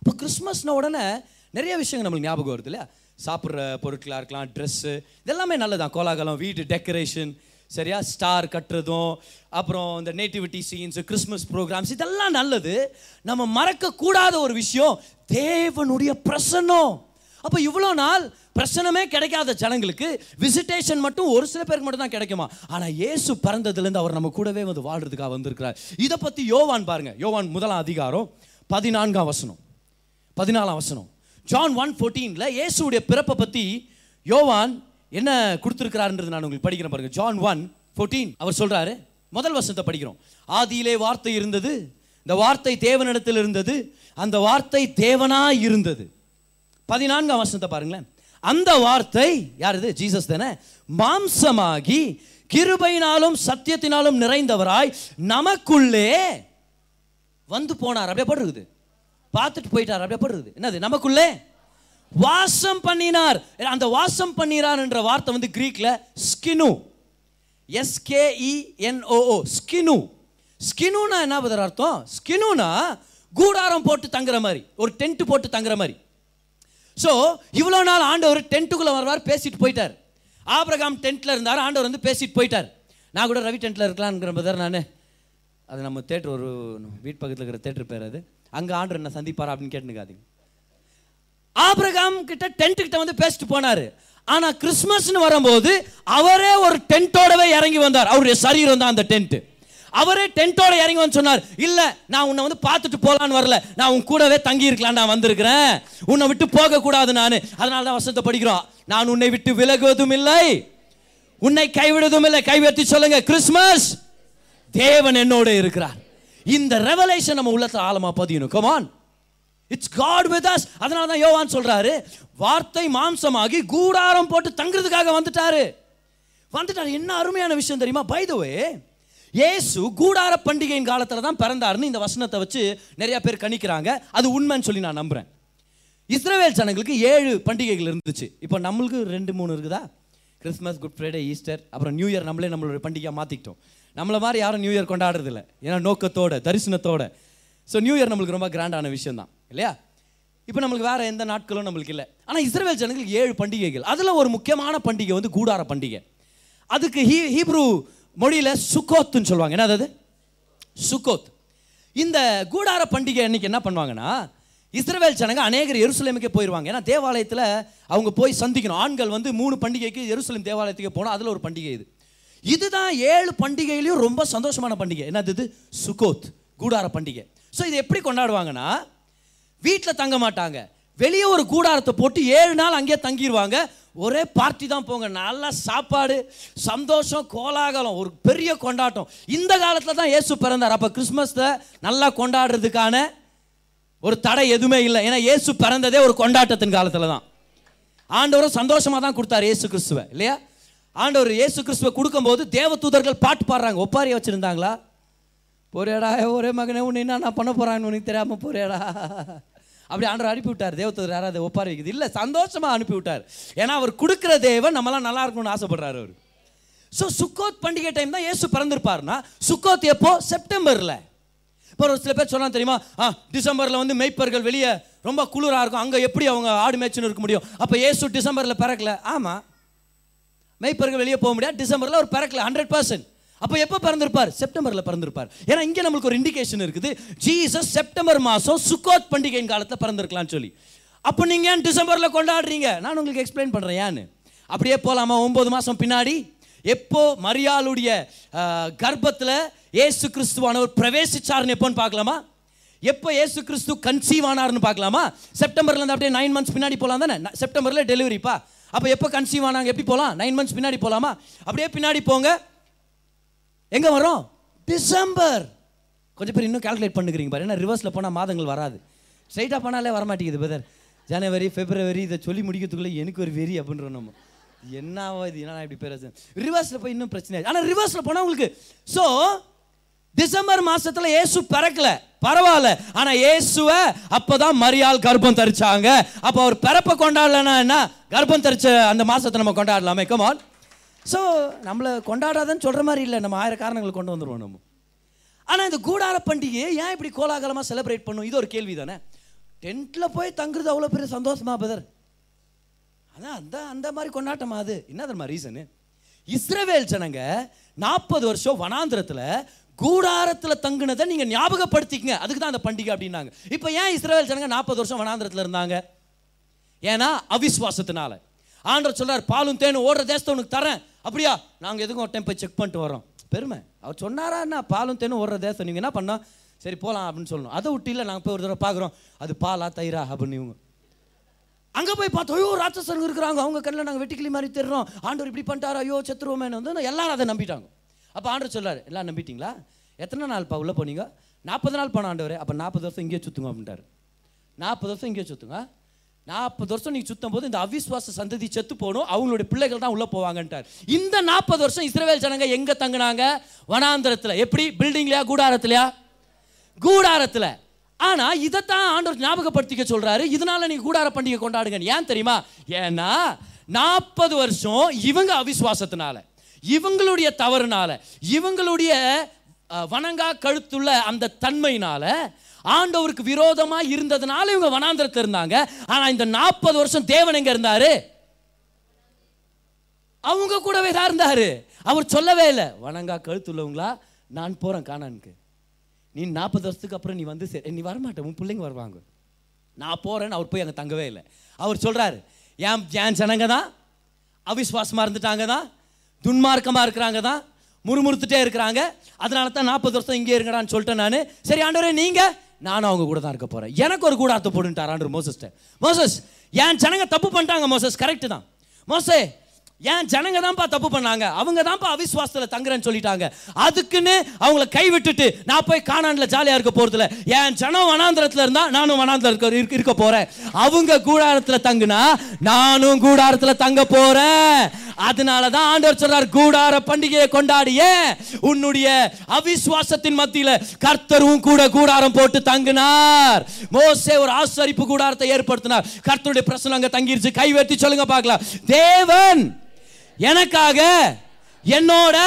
இப்போ கிறிஸ்மஸ்ன உடனே நிறைய விஷயங்கள் நம்மளுக்கு ஞாபகம் வருது இல்லையா? சாப்பிட்ற பொருட்களாக இருக்கலாம் ட்ரெஸ்ஸு இதெல்லாமே நல்லதான் கோலாகலம் வீடு டெக்கரேஷன் சரியா? ஸ்டார் கட்டுறதும் அப்புறம் இந்த நேட்டிவிட்டி சீன்ஸு கிறிஸ்மஸ் ப்ரோக்ராம்ஸ் இதெல்லாம் நல்லது. நம்ம மறக்கக்கூடாத ஒரு விஷயம் தேவனுடைய பிரசன்னம். அப்போ இவ்வளோ நாள் பிரசனமே கிடைக்காத ஜனங்களுக்கு விசிட்டேஷன் மட்டும் ஒரு சில பேருக்கு மட்டும் தான் கிடைக்குமா? ஆனால் இயேசு பிறந்ததுலேருந்து அவர் நம்ம கூடவே வந்து வாழ்றதுக்காக வந்திருக்கிறார். இதை பற்றி யோவான் பாருங்கள் யோவான் முதலாம் அதிகாரம் பதினான்காம் வசனம். பதினாலாம் வசனம். ஜான் ஒன் ஃபோர்டீனில் இயேசுடைய பிறப்பை பற்றி யோவான் என்ன கொடுத்துருக்கிறாருன்றது நான் உங்களுக்கு படிக்கிறேன் பாருங்க. ஜான் ஒன் ஃபோர்டீன் அவர் சொல்கிறாரு முதல் வசனத்தை படிக்கிறோம். ஆதியிலே வார்த்தை இருந்தது இந்த வார்த்தை தேவனிடத்தில் இருந்தது அந்த வார்த்தை தேவனாய் இருந்தது. பதினான்காம் வசனத்தை பாருங்களேன். அந்த வார்த்தை யார் இது? ஜீசஸ் தானே? மாம்சமாகி கிருபையினாலும் சத்தியத்தினாலும் நிறைந்தவராய் நமக்குள்ளே வந்து போனார். அப்படியே படுறது பார்த்துட்டு போயிட்டார். அப்படியே படுறது என்னது? நமக்குள்ளே? வாசம் பண்ணினார். அந்த வாசம் பண்ணினார் என்ற வார்த்தை வந்து கிரீக்ல ஸ்கினு. எஸ்கேஇஎன்ஓஓ ஸ்கினு. ஸ்கினுனா என்ன பதில் அர்த்தம்? ஸ்கினுனா கூடாரம் போட்டு தங்குற மாதிரி ஒரு டென்ட் போட்டு தங்குற மாதிரி. ஸோ இவ்வளோ நாள் ஆண்டவர் டென்ட்டுக்குள்ளே வருவார் பேசிட்டு போயிட்டார். ஆபிரகாம் டென்ட்டில் இருந்தார் ஆண்டவர் வந்து பேசிட்டு போயிட்டார். நான் கூட ரவி டென்ட்டில் இருக்கலாம்ங்கிற பதர் நான் அது நம்ம தேட்டர் ஒரு வீட்டு பக்கத்தில் இருக்கிற தேட்டர் பேர் அது. அங்கே ஆண்டவர் என்ன சந்திப்பார் அப்படின்னு கேட்டுக்காதீங்க ஆபிரகாம் கிட்ட டென்ட் கிட்ட வந்து பேசிட்டு போனாரு. ஆனா கிறிஸ்மஸ்னு வரும்போது அவரே ஒரு டென்ட்டோடவே இறங்கி வந்தார். அவருடைய சரீரம் தான் அந்த டென்ட் அவரே டென்ட்டோட இறங்கி வந்து சொன்னார் இல்ல நான் உன்னை வந்து பார்த்துட்டு போலான்னு வரல. நான் உன் கூடவே தங்கி இருக்கலாம் நான் வந்திருக்கிறேன். உன்னை விட்டு போக கூடாது நான். அதனால தான் வசனத்தை படிக்கிறோம். நான் உன்னை விட்டு விலகுவதும் இல்லை. உன்னை கைவிடுவதும் இல்லை. கைவிடுத்தி சொல்லுங்க கிறிஸ்மஸ் தேவன் என்னோட இருக்கிறார். இந்த ரெவலேஷன் நம்ம உள்ளத்தை ஆழமா பதியணும். Come on it's God with us அதனால தான் யோவான் சொல்கிறாரு வார்த்தை மாம்சமாகி கூடாரம் போட்டு தங்குறதுக்காக வந்துட்டாரு. வந்துட்டாரு. என்ன அருமையான விஷயம் தெரியுமா? பைதவே ஏசு இயேசு கூடார பண்டிகையின் காலத்தில் தான் பிறந்தாருன்னு இந்த வசனத்தை வச்சு நிறைய பேர் கணிக்கிறாங்க. அது உண்மைன்னு சொல்லி நான் நம்புகிறேன் இஸ்ரேவேல் ஜனங்களுக்கு ஏழு பண்டிகைகள் இருந்துச்சு. இப்போ நம்மளுக்கு ரெண்டு மூணு இருக்குதா? கிறிஸ்மஸ் குட் ஃப்ரைடே ஈஸ்டர் அப்புறம் நியூ இயர் நம்மளே நம்மளோட பண்டிகையாக மாற்றிக்கிட்டோம் நம்மளை மாதிரி யாரும் நியூ இயர் கொண்டாடுறதில்ல. ஏன்னா நோக்கத்தோட தரிசனத்தோட. ஸோ நியூ இயர் நம்மளுக்கு ரொம்ப கிராண்டான விஷயம் தான் இல்லையா? இப்போ நம்மளுக்கு வேறு எந்த நாட்களும் நம்மளுக்கு இல்லை. ஆனால் இஸ்ரேல் ஜனங்களுக்கு ஏழு பண்டிகைகள். அதில் ஒரு முக்கியமான பண்டிகை வந்து கூடார பண்டிகை. அதுக்கு ஹீ ஹீப்ரூ மொழியில் சுக்கோத்துன்னு சொல்லுவாங்க. என்ன அது? சுக்கோத். இந்த கூடார பண்டிகை அன்றைக்கி என்ன பண்ணுவாங்கன்னா இஸ்ரவேல் ஜனங்க அநேகர் எருசலேமுக்கே போயிடுவாங்க ஏன்னா தேவாலயத்தில் அவங்க போய் சந்திக்கணும். ஆண்கள் வந்து மூணு பண்டிகைக்கு எருசலேம் தேவாலயத்துக்கு போனால் அதில் ஒரு பண்டிகை இது. இதுதான் ஏழு பண்டிகையிலையும் ரொம்ப சந்தோஷமான பண்டிகை. என்னது இது? சுகோத் கூடார பண்டிகை. ஸோ இது எப்படி கொண்டாடுவாங்கன்னா வீட்டில் தங்க மாட்டாங்க. வெளியே ஒரு கூடாரத்தை போட்டு ஏழு நாள் அங்கேயே தங்கிடுவாங்க ஒரே பார்ட்டி தான் போங்க. நல்லா சாப்பாடு சந்தோஷம் கோலாகலம் ஒரு பெரிய கொண்டாட்டம். இந்த காலத்தில் தான் இயேசு பிறந்தார். அப்போ கிறிஸ்மஸில் நல்லா கொண்டாடுறதுக்கான ஒரு தடை எதுவுமே இல்லை. ஏன்னா இயேசு பிறந்ததே ஒரு கொண்டாட்டத்தின் காலத்தில் தான். ஆண்டவரும் சந்தோஷமாக தான் கொடுத்தார் இயேசு கிறிஸ்துவை இல்லையா? ஆண்டவர் இயேசு கிறிஸ்துவை கொடுக்கும்போது தேவ தூதர்கள் பாட்டு பாடுறாங்க. ஒப்பாரியை வச்சுருந்தாங்களா? போறியாடா ஒரே மகனே உன்னை என்ன நான் பண்ண போகிறாங்கன்னு உனக்கு தெரியாமல் போறியாடா? அப்படி ஆண்டவர் அனுப்பி விட்டார் தேவத்தூதர் யாராவது ஒப்பாரி வைக்குது இல்லை சந்தோஷமாக அனுப்பி விட்டார் ஏன்னா அவர் கொடுக்குற தேவன் நம்மளாம் நல்லா இருக்கணும்னு ஆசைப்படுறாரு அவர். ஸோ சுக்கோத் பண்டிகை டைம் தான் ஏசு பிறந்திருப்பார்னா சுக்கோத் எப்போ? செப்டம்பரில். இப்போ ஒரு சில பேர் சொன்னா தெரியுமா? ஆ டிசம்பரில் வந்து மெய்ப்பர்கள் வெளியே ரொம்ப குளிராக இருக்கும். அங்கே எப்படி அவங்க ஆடு மேய்ச்சுன்னு இருக்க முடியும்? அப்போ ஏசு டிசம்பரில் பிறக்கல. ஆமாம் மெய்ப்பர்கள் வெளியே போக முடியாது. டிசம்பரில் ஒரு பிறக்கல. ஹண்ட்ரட் பர்சன்ட் அப்போ எப்போ பிறந்திருப்பார்? செப்டம்பரில் பிறந்திருப்பார். ஏன்னா இங்கே நம்மளுக்கு ஒரு இண்டிகேஷன் இருக்குது. ஜீசஸ் செப்டம்பர் மாதம் சுக்கோத் பண்டிகையின் காலத்தில் பிறந்திருக்கலாம்னு சொல்லி. அப்போ நீங்கள் ஏன் டிசம்பரில் கொண்டாடுறீங்க? நான் உங்களுக்கு எக்ஸ்பிளைன் பண்ணுறேன் ஏன்னு. அப்படியே போகலாமா ஒம்பது மாதம் பின்னாடி. எப்போ மரியாளுடைய கர்ப்பத்தில் ஏசு கிறிஸ்துவானவர் பிரவேசிச்சார்னு எப்போன்னு பார்க்கலாமா? எப்போ ஏசு கிறிஸ்து கன்சீவ் ஆனார்னு பார்க்கலாமா? செப்டம்பர்லேருந்து அப்படியே நைன் மந்த்ஸ் பின்னாடி போகலாம் தானே? செப்டம்பரில் டெலிவரிப்பா அப்போ எப்போ கன்சீவ் ஆனாங்க? எப்படி போகலாம் நைன் மந்த்ஸ் பின்னாடி போகலாமா அப்படியே பின்னாடி போங்க. எங்க வரும் டிசம்பர். கொஞ்சம் பேர் இன்னும் கால்குலேட் பண்ணுக்கிறீங்க பாரு. ஏன்னா ரிவர்ஸில் போனால் மாதங்கள் வராது. ஸ்ட்ரைட்டாக போனாலே வரமாட்டேங்குது பிரதர் ஜனவரி பிப்ரவரி இதை சொல்லி முடிக்கிறதுக்குள்ளே எனக்கு ஒரு வெறி அப்படின்ற நம்ம. என்னவோ இது? என்ன இப்படி பேர் ரிவர்ஸில் போய் இன்னும் பிரச்சனை ஆனால் ரிவர்ஸில் போனால் உங்களுக்கு ஸோ டிசம்பர் மாசத்துல இயேசு பிறக்கல. பரவாயில்ல. ஆனா இயேசுவ அப்பதான் மரியாள் கர்ப்பம் தரிச்சாங்க. அப்ப அவர் பிறப்ப கொண்டாடலன்னா என்ன? கர்ப்பம் தரிச்ச அந்த மாசத்தை நம்ம கொண்டாடலாமே. கமான் ஸோ நம்மளை கொண்டாடாதன்னு சொல்கிற மாதிரி இல்லை. நம்ம ஆயிரம் காரணங்களை கொண்டு வந்துடுவோம் நம்ம. ஆனால் இந்த கூடார பண்டிகையை ஏன் இப்படி கோலாகலமாக செலிப்ரேட் பண்ணும்? இது ஒரு கேள்வி தானே டென்ட்டில் போய் தங்குறது அவ்வளோ பெரிய சந்தோஷமா பதர் அதான் அந்த அந்த மாதிரி கொண்டாட்டமா அது? என்ன தெரியுமா ரீசனு இஸ்ரவேல் ஜனங்க நாற்பது வருஷம் வனாந்திரத்தில் கூடாரத்தில் தங்குனதை நீங்கள் ஞாபகப்படுத்திக்கங்க. அதுக்கு தான் அந்த பண்டிகை அப்படின்னாங்க. இப்போ ஏன் இஸ்ரவேல் ஜனங்க நாற்பது வருஷம் வனாந்திரத்தில் இருந்தாங்க? ஏன்னா அவிஸ்வாசத்தினால ஆண்டர் சொல்கிறார் பாலும் தேனும் ஓடுற தேசத்தை உனக்கு தரேன். அப்படியா? நாங்கள் எதுக்கும் ஒரு டைம் போய் செக் பண்ணிட்டு வரோம் பெருமை. அவர் சொன்னாரா என்ன? பாலும் தேனும் ஓடுற தேசம். நீங்கள் என்ன பண்ணோம் சரி போகலாம் அப்படின்னு சொல்லணும். அதை விட்டு இல்லை நாங்கள் போய் ஒரு தடவை பார்க்குறோம். அது பாலா தயிரா அப்படின்னு இவங்க. அங்கே போய் பார்த்தோம் ஐயோ ராட்சசங்க இருக்கிறாங்க. அவங்க கண்ணில் நாங்கள் வெட்டிக்கிளி மாதிரி தெரிறோம். ஆண்டவர் இப்படி பண்ணிட்டாரா? ஐயோ செத்துருவோமேனு வந்து எல்லாரும் அதை நம்பிட்டாங்க. அப்போ ஆண்டவர் சொல்லார் எல்லாம் நம்பிட்டீங்களா? எத்தனை நாள்ப்பா உள்ளே போனீங்க? நாற்பது நாள் போன ஆண்டவர். அப்போ நாற்பது வருஷம் இங்கேயே சுற்றுங்க அப்படின்ட்டார். நாற்பது வருஷம் இங்கேயே சுற்றுங்க நாற்பது வருஷம் நீங்கள் சுத்தும் போது இந்த அவிஸ்வாச சந்ததி செத்து போகணும் அவங்களுடைய பிள்ளைகள் தான் உள்ளே போவாங்கன்ட்டார். இந்த நாற்பது வருஷம் இஸ்ரேல் ஜனங்க எங்கே தங்குனாங்க? வனாந்திரத்தில். எப்படி? பில்டிங்லையா? கூடாரத்துலையா? கூடாரத்தில். ஆனால் இதைத்தான் ஆண்டவர் ஞாபகப்படுத்திக்க சொல்கிறாரு இதனால் நீங்கள் கூடார பண்டிகை கொண்டாடுங்க ஏன் தெரியுமா? ஏன்னா நாற்பது வருஷம் இவங்க அவிஸ்வாசத்தினால இவங்களுடைய தவறுனால இவங்களுடைய வணங்கா கழுத்துள்ள அந்த தன்மையினால ஆண்டவருக்கு விரோதமாக இருந்ததுனால இவங்க வனாந்திரத்தில் இருந்தாங்க. ஆனால் இந்த நாற்பது வருஷம் தேவன் எங்கே இருந்தார்? அவங்க கூடவே தான் இருந்தாரு. அவர் சொல்லவே இல்லை. வணங்கா கழுத்துள்ளவங்களா? நான் போகிறேன் காணானுக்கு நீ நாற்பது வருஷத்துக்கு அப்புறம் நீ வந்து சரி. நீ வரமாட்டேன் உன் பிள்ளைங்க வருவாங்க. நான் போகிறேன்னு அவர் போய் அங்கே தங்கவே இல்லை. அவர் சொல்கிறாரு ஏன் ஏன் ஜனங்க தான்? அவிஸ்வாசமாக இருந்துட்டாங்க தான்? துன்மார்க்கமாக இருக்கிறாங்க தான்? முறுமுறுத்துட்டே இருக்கிறாங்க. அதனால தான் நாற்பது வருஷம் இங்கே இருங்கடான்னு சொல்லிட்டேன் நான். சரி ஆண்டவரே நீங்கள் நானும் அவங்க கூட தான் இருக்க போகிறேன் எனக்கு ஒரு கூடாரத்தை போடுன்ட்டாரான்ற ஆண்டவர் மோசஸ் என் ஜனங்க தப்பு பண்ணிட்டாங்க மோசஸ். கரெக்டு தான். மோசே ஏன் ஜனங்க தான்ப்பா தப்பு பண்ணாங்க. அவங்க தான்ப்பா அவிஸ்வாசத்தில் தங்குறேன்னு சொல்லிட்டாங்க. அதுக்குன்னு அவங்கள கை விட்டுட்டு நான் போய் காணாண்டில் ஜாலியாக இருக்க போறதுல என் ஜனம் வனாந்திரத்தில் இருந்தால் நானும் வனாந்திரம் இருக்க இருக்க- போகிறேன் அவங்க கூடாரத்தில் தங்குனா நானும் கூடாரத்தில் தங்க போகிறேன் அதனால தான் ஆண்டவர் சொல்றார் கூடார பண்டிகையை கொண்டாடிய. உன்னுடைய அவிஸ்வாசத்தின் மத்தியில் கர்த்தரும் கூட கூடாரம் போட்டு தங்கினார். மோசே ஒரு ஆசரிப்பு கூடாரத்தை ஏற்படுத்தினார். கர்த்தருடைய பிரசனம் அங்கே தங்கிருச்சு. கை வெட்டி சொல்லுங்க பார்க்கலாம். தேவன் எனக்காக என்னோட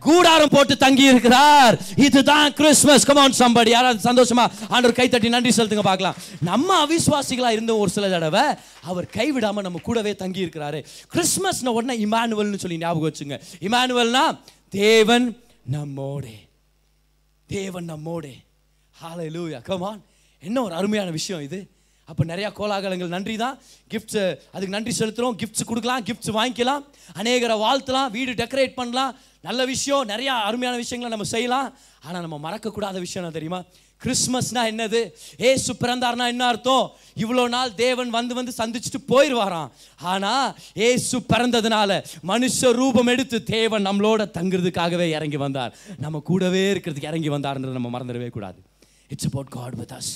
கூடாரம் போட்டு தங்கி இருக்கிறார் இதுதான் கிறிஸ்மஸ் கமான் சம்படி யாராவது சந்தோஷமா? ஆண்டவர் கை தட்டி நன்றி செலுத்துங்க பார்க்கலாம். நம்ம அவிஸ்வாசிகளா இருந்த ஒரு சில தடவை அவர் கைவிடாம நம்ம கூடவே தங்கி இருக்கிறாரு கிறிஸ்மஸ்ன உடனே இமானுவல்னு சொல்லி ஞாபகம் வச்சுங்க. இமானுவல்னா தேவன் நம்மோடே. தேவன் நம்மோடே. ஹalleluya லூயா கமான் என்ன ஒரு அருமையான விஷயம் இது. அப்போ நிறையா கோலாகலங்கள். நன்றி தான் கிஃப்ட்ஸு அதுக்கு நன்றி செலுத்துகிறோம் கிஃப்ட்ஸ் கொடுக்கலாம் கிஃப்ட்ஸ் வாங்கிக்கலாம். அநேகரை வாழ்த்தலாம் வீடு டெக்கரேட் பண்ணலாம். நல்ல விஷயம் நிறையா அருமையான விஷயங்களை நம்ம செய்யலாம். ஆனால் நம்ம மறக்கக்கூடாத விஷயம் என்ன தெரியுமா? கிறிஸ்மஸ்னா என்னது? ஏசு பிறந்தார்னா என்ன அர்த்தம்? இவ்வளோ நாள் தேவன் வந்து வந்து சந்திச்சுட்டு போயிடுவாராம் ஆனால் ஏசு பிறந்ததுனால மனுஷ ரூபம் எடுத்து தேவன் நம்மளோட தங்குறதுக்காகவே இறங்கி வந்தார். நம்ம கூடவே இருக்கிறதுக்கு இறங்கி வந்தார்ன்றது நம்ம மறந்துடவே கூடாது. It's about God with us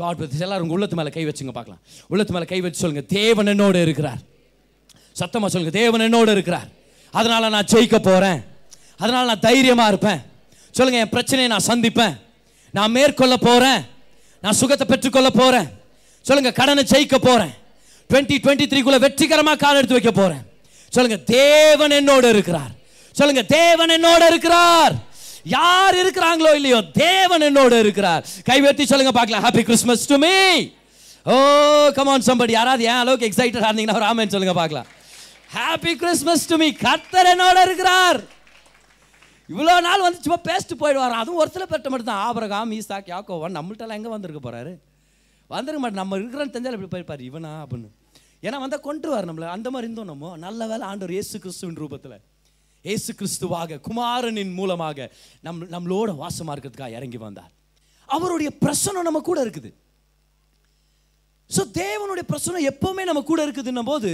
God with எல்லாரும் உங்க உள்ளத்து மேலே கை வச்சுங்க பார்க்கலாம். உள்ளத்து மேலே கை வச்சு சொல்லுங்கள் தேவன் என்னோட இருக்கிறார். சத்தமாக சொல்லுங்க தேவன் என்னோட இருக்கிறார். அதனால் நான் ஜெயிக்க போகிறேன் அதனால் நான் தைரியமாக இருப்பேன். சொல்லுங்கள் என் பிரச்சனையை நான் சந்திப்பேன். நான் மேற்கொள்ள போகிறேன் நான் சுகத்தை பெற்றுக்கொள்ள போகிறேன் சொல்லுங்கள் கடனை ஜெயிக்க போகிறேன் டுவெண்ட்டி டுவெண்ட்டி த்ரீக்குள்ளே வெற்றிகரமாக கால் எடுத்து வைக்க போகிறேன் சொல்லுங்கள் தேவன் என்னோடு இருக்கிறார். சொல்லுங்கள் தேவன் என்னோட இருக்கிறார். யார் இருக்கிறாங்களோ இல்லையோ தேவன் என்னோடு இருக்கிறார். கைவேற்றி சொல்லுங்க பார்க்கலாம். Happy Christmas to me oh come on somebody யாராவது ஏன் அளவுக்கு எக்ஸைட்டடாக இருந்தீங்கன்னா ஒரு ஆமென் சொல்லுங்க பார்க்கலாம். ஹாப்பி கிறிஸ்மஸ் டு மீ கர்த்தர் என்னோட இருக்கிறார். இவ்வளோ நாள் வந்து சும்மா பேசிட்டு போயிடுவார். அதுவும் ஒரு சில பேர்ட்ட மட்டும் தான் ஆபரகாம் ஈசாக் யாக்கோவன் நம்மள்ட்டலாம் எங்கே வந்திருக்க போகிறாரு வந்துருக்க மாட்டேன் நம்ம இருக்கிறோன்னு தெரிஞ்சால் இப்படி போயிருப்பார். இவனா அப்படின்னு. ஏன்னா வந்தால் கொண்டுருவார் நம்மளை. அந்த மாதிரி இருந்தோம் நம்ம. நல்ல வேலை ஆண்டவர் இயேசு கிறிஸ்துவின் ரூபத்தில். இயேசு கிறிஸ்துவாக குமாரனின் மூலமாக நம் நம்மளோட வாசமாக இருக்கிறதுக்காக இறங்கி வந்தார். அவருடைய பிரசனம் நம்ம கூட இருக்குது. ஸோ தேவனுடைய பிரசனம் எப்பவுமே நம்ம கூட இருக்குதுன்னும் போது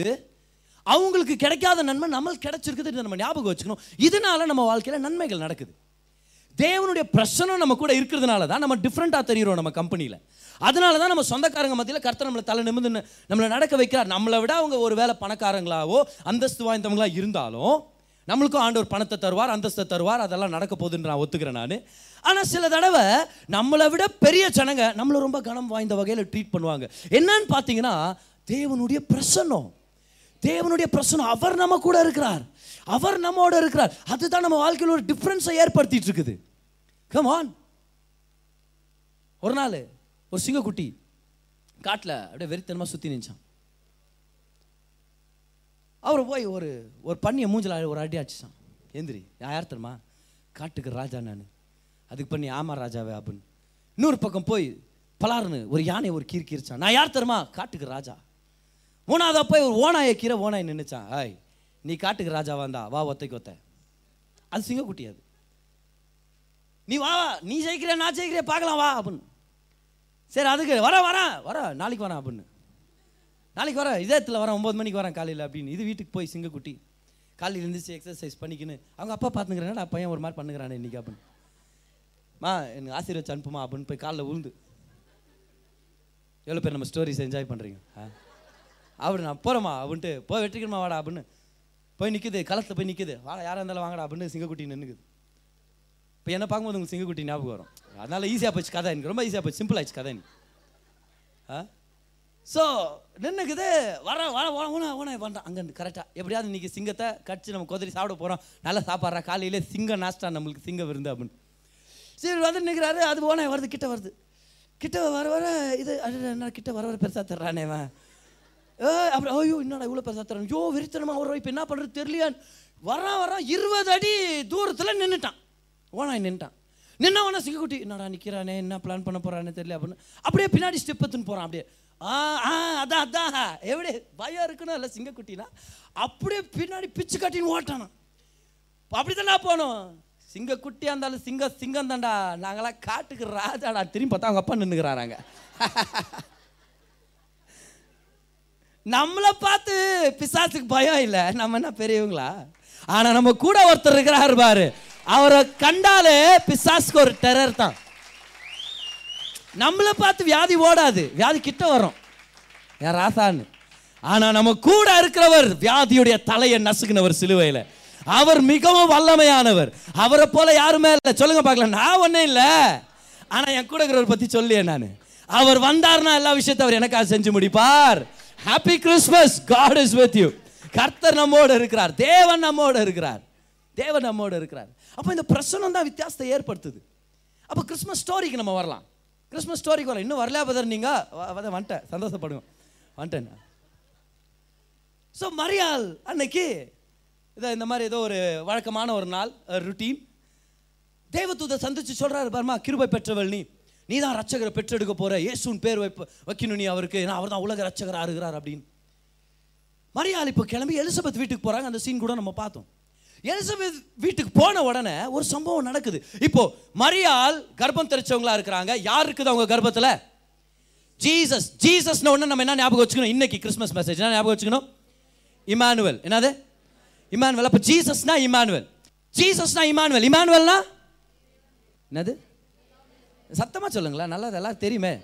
அவங்களுக்கு கிடைக்காத நன்மை நம்மளுக்கு கிடைச்சிருக்குது நம்ம ஞாபகம் வச்சுக்கணும். இதனால நம்ம வாழ்க்கையில் நன்மைகள் நடக்குது. தேவனுடைய பிரசனம் நம்ம கூட இருக்கிறதுனால தான் நம்ம டிஃப்ரெண்ட்டாக தெரிகிறோம் நம்ம கம்பெனியில் அதனால தான் நம்ம சொந்தக்காரங்க மத்தியில் கர்த்தர் நம்மளை தலை நிமிந்து நம்மளை நடக்க வைக்கிறார். நம்மளை விட அவங்க ஒரு வேளை பணக்காரங்களாவோ அந்தஸ்து வாய்ந்தவங்களா இருந்தாலும் நம்மளுக்கும் ஆண்டவர் பணத்தை தருவார் அந்தஸ்தை தருவார் அதெல்லாம் நடக்க போகுதுன்னு நான் ஒத்துக்கிறேன் நான். ஆனால் சில தடவை நம்மளை விட பெரிய ஜனங்க நம்மளை ரொம்ப கனம் வாய்ந்த வகையில் ட்ரீட் பண்ணுவாங்க. என்னன்னு பார்த்தீங்கன்னா தேவனுடைய பிரசன்னம். தேவனுடைய பிரசனம் அவர் நம்ம கூட இருக்கிறார். அவர் நம்மோட இருக்கிறார். அதுதான் நம்ம வாழ்க்கையில் ஒரு டிஃப்ரென்ஸை ஏற்படுத்திட்டு இருக்குது. கம் ஆன் ஒரு நாள் ஒரு சிங்கக்குட்டி காட்டில் அப்படியே வெறித்தனமாக சுற்றி நின்றான் அவர் போய் ஒரு ஒரு பண்ணியை மூஞ்சில ஒரு அடி அடிச்சான். எந்திரி நான் யார் தெரியுமா? காட்டுக்கு ராஜா நான். அதுக்கு பண்ணி ஆமா ராஜாவே அப்படின்னு. இன்னொரு பக்கம் போய் பலாருன்னு ஒரு யானை ஒரு கீர் கீரிச்சான். நான் யார் தெரியுமா? காட்டுக்கு ராஜா. மூணாவதாக போய் ஒரு ஓனாயை கீரை ஓனாய் நின்றுச்சான் ஆய் நீ காட்டுக்கு ராஜா வந்தா வா ஒத்தைக்கு ஒத்த. அது சிங்கக்குட்டி அது. நீ வா வா நீ ஜெயிக்கிற நான் ஜெயிக்கிறேன் பார்க்கலாம் வா அப்படின்னு. சரி அதுக்கு வர வரேன் வர நாளைக்கு வரேன் அப்படின்னு. நாளைக்கு வரேன் இதயத்தில் வரேன் ஒம்பது மணிக்கு வரேன் காலையில் அப்படின்னு. இது வீட்டுக்கு போய் சிங்கக்குட்டி காலையில் எழுந்திரிச்சு எக்ஸசைஸ் பண்ணிக்கின்னு அவங்க அப்பா பார்த்துங்கிறாங்க பையன் ஒரு மாதிரி பண்ணுங்கிறானே இன்னைக்கு அப்படின்னு. மா எனக்கு ஆசீர்வச்சு அனுப்புமா அப்படின்னு போய் காலில் உழுந்து. எவ்வளோ பேர் நம்ம ஸ்டோரிஸ் என்ஜாய் பண்ணுறீங்க ஆ. அப்படி நான் போகிறேம்மா அப்படின்ட்டு போய் வெற்றிக்கணுமா வாடா அப்படின்னு. போய் நிற்குது களத்தில் போய் நிற்குது வாடா யாராக இருந்தாலும் வாங்கடா அப்படின்னு சிங்கக்குட்டி நின்றுக்குது இப்போ என்ன பார்க்கும்போது உங்களுக்கு சிங்கக்குட்டி ஞாபகம் வரும். அதனால் ஈஸியாக போச்சு கதை. எனக்கு ரொம்ப ஈஸியாக போச்சு. சிம்பிள் ஆயிடுச்சு கதை எனக்கு. ஆ? ஸோ நின்றுக்குது வர வர ஊன ஊன பண்ணுறான் அங்கே கரெக்டாக எப்படியாவது இன்றைக்கி சிங்கத்தை கடிச்சு நம்ம கொதிரி சாப்பிட போகிறோம் நல்லா சாப்பாடுறா. காலையிலே சிங்க நாஸ்டா நம்மளுக்கு சிங்க விருந்து அப்படின்னு. சரி வந்து நிற்கிறாரு அது ஓனை வருது கிட்ட வருது. கிட்ட வர வர இது என்ன கிட்ட வர வர பெருசாக தர்றானே அவன் ஏ அப்புறம் ஐயோ என்னடா இவ்வளோ பெருசாக தர்றான். ஐயோ விரித்தனமாக அவர் இப்போ என்ன பண்ணுறது தெரியலையான் வரான் வரான் இருபது அடி தூரத்தில் நின்றுட்டான் ஓனாய் நின்றுட்டான் நின்ன உடனே சிங்கக்குட்டி என்னடா நிற்கிறானே என்ன பிளான் பண்ண போகிறானே தெரியல அப்படின்னு. அப்படியே பின்னாடி ஸ்டெப் எடுத்துன்னு போகிறான் அப்படியே. ஆ ஆ அதான் அதான் எப்படி பயம் இருக்கணும் இல்லை சிங்கக்குட்டினா அப்படியே பின்னாடி பிச்சு கட்டின்னு ஓட்டானா அப்படிதான்டா போனோம் சிங்கக்குட்டியாக இருந்தாலும் சிங்க சிங்கம் தான்டா நாங்களாம் காட்டுக்கு ராஜாடா. திரும்பி பார்த்தா அவங்க அப்பா நின்றுக்கிறாராங்க நம்மளை பார்த்து பிசாசுக்கு பயம் இல்லை. நம்ம என்ன பெரியவங்களா? ஆனால் நம்ம கூட ஒருத்தர் இருக்கிறாரு பாரு. அவரை கண்டாலே பிசாசுக்கு ஒரு டெரர் தான். நம்மளை பார்த்து வியாதி ஓடாது. வியாதி கிட்ட வரும். ஏன் ராசான்னு. ஆனால் நம்ம கூட இருக்கிறவர் வியாதியுடைய தலையை நசுக்குனவர் சிலுவையில். அவர் மிகவும் வல்லமையானவர். அவரை போல யாருமே இல்லை. சொல்லுங்க பார்க்கலாம். நான் ஒன்றும் இல்லை. ஆனால் என் கூட இருக்கிறவர் பற்றி சொல்லியே நான். அவர் வந்தார்னா எல்லா விஷயத்தை அவர் எனக்காக செஞ்சு முடிப்பார். Happy Christmas God is with you கர்த்தர் நம்மோடு இருக்கிறார். தேவன் நம்மோடு இருக்கிறார். தேவன் நம்மோடு இருக்கிறார். அப்போ இந்த பிரசனம் தான் வித்தியாசத்தை ஏற்படுத்துது. அப்போ கிறிஸ்மஸ் ஸ்டோரிக்கு நம்ம வரலாம். கிறிஸ்மஸ் ஸ்டோரிக்கு வரல. இன்னும் வரலையா பதர் நீங்கள் வந்துட்டேன். சந்தோஷப்படுங்க. வந்துட்டேன் ஸோ மரியாள் அன்னைக்கு இதை இந்த மாதிரி ஏதோ ஒரு வழக்கமான ஒரு நாள் ருட்டீன் தேவதூதை சந்திச்சு சொல்கிறாரு பாருமா கிருபை பெற்றவள் நீ. நீ தான் ரட்சகரை பெற்றெடுக்க போகிற இயேசுவின் பேர் வைப்ப வைக்கணும் நீ அவருக்கு. ஏன்னா அவர் தான் உலக ரச்சகராக இருக்கிறார் அப்படின்னு. மரியாள் இப்போ கிளம்பி எலிசபெத் வீட்டுக்கு போகிறாங்க அந்த சீன் கூட நம்ம பார்த்தோம். எலிசபெத் வீட்டுக்கு போன உடனே ஒரு சம்பவம் நடக்குது. இப்போ மரியாள் கர்ப்பம் தெரிச்சவங்களா இருக்கிறாங்க. யார் இருக்குது அவங்க கர்ப்பத்தில்? ஜீசஸ். ஜீசஸ்ன உடனே நம்ம என்ன ஞாபகம் வச்சுக்கணும்? இன்னைக்கு கிறிஸ்மஸ் மெசேஜ் என்ன ஞாபகம் வச்சுக்கணும்? இமானுவல். என்னது? இமானுவல். அப்போ ஜீசஸ்னா இமானுவல். ஜீசஸ்னா இமானுவல். இமானுவல்னா? என்னது? சத்தமாக சொல்லுங்களேன். நல்லா அதெல்லாம் தெரியுமே.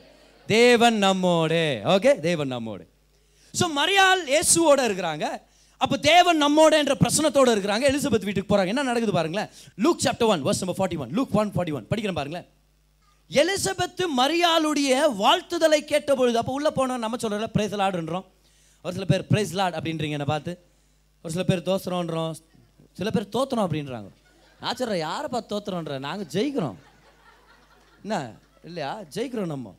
தேவன் நம்மோடு. ஓகே? தேவன் நம்மோடு. ஸோ மரியாள் இயேசுவோட இருக்கிறாங்க. அப்போ தேவன் நம்மோட என்ற பிரச்சனத்தோடு இருக்கிறாங்க. எலிசபெத் வீட்டுக்கு போகிறாங்க என்ன நடக்குது பாருங்களேன். Luke chapter one verse number forty one Luke one forty one படிக்கிறேன் பாருங்களேன். எலிசபெத்து மரியாளுடைய வாழ்த்துதலை கேட்ட பொழுது அப்போ உள்ளே போனோம் நம்ம சொல்றோம்ல பிரைஸ் லாடுன்றோம் ஒரு சில பேர் பிரைஸ் லாட் அப்படின்றீங்க என்னை பார்த்து. ஒரு சில பேர் தோசுறோன்றோம் சில பேர் தோத்துறோம் அப்படின்றாங்க. நான் சொல்கிறேன் யாரை பார்த்து தோத்துறோன்ற? நாங்கள் ஜெயிக்கிறோம். என்ன? இல்லையா? ஜெயிக்கிறோம் நம்ம.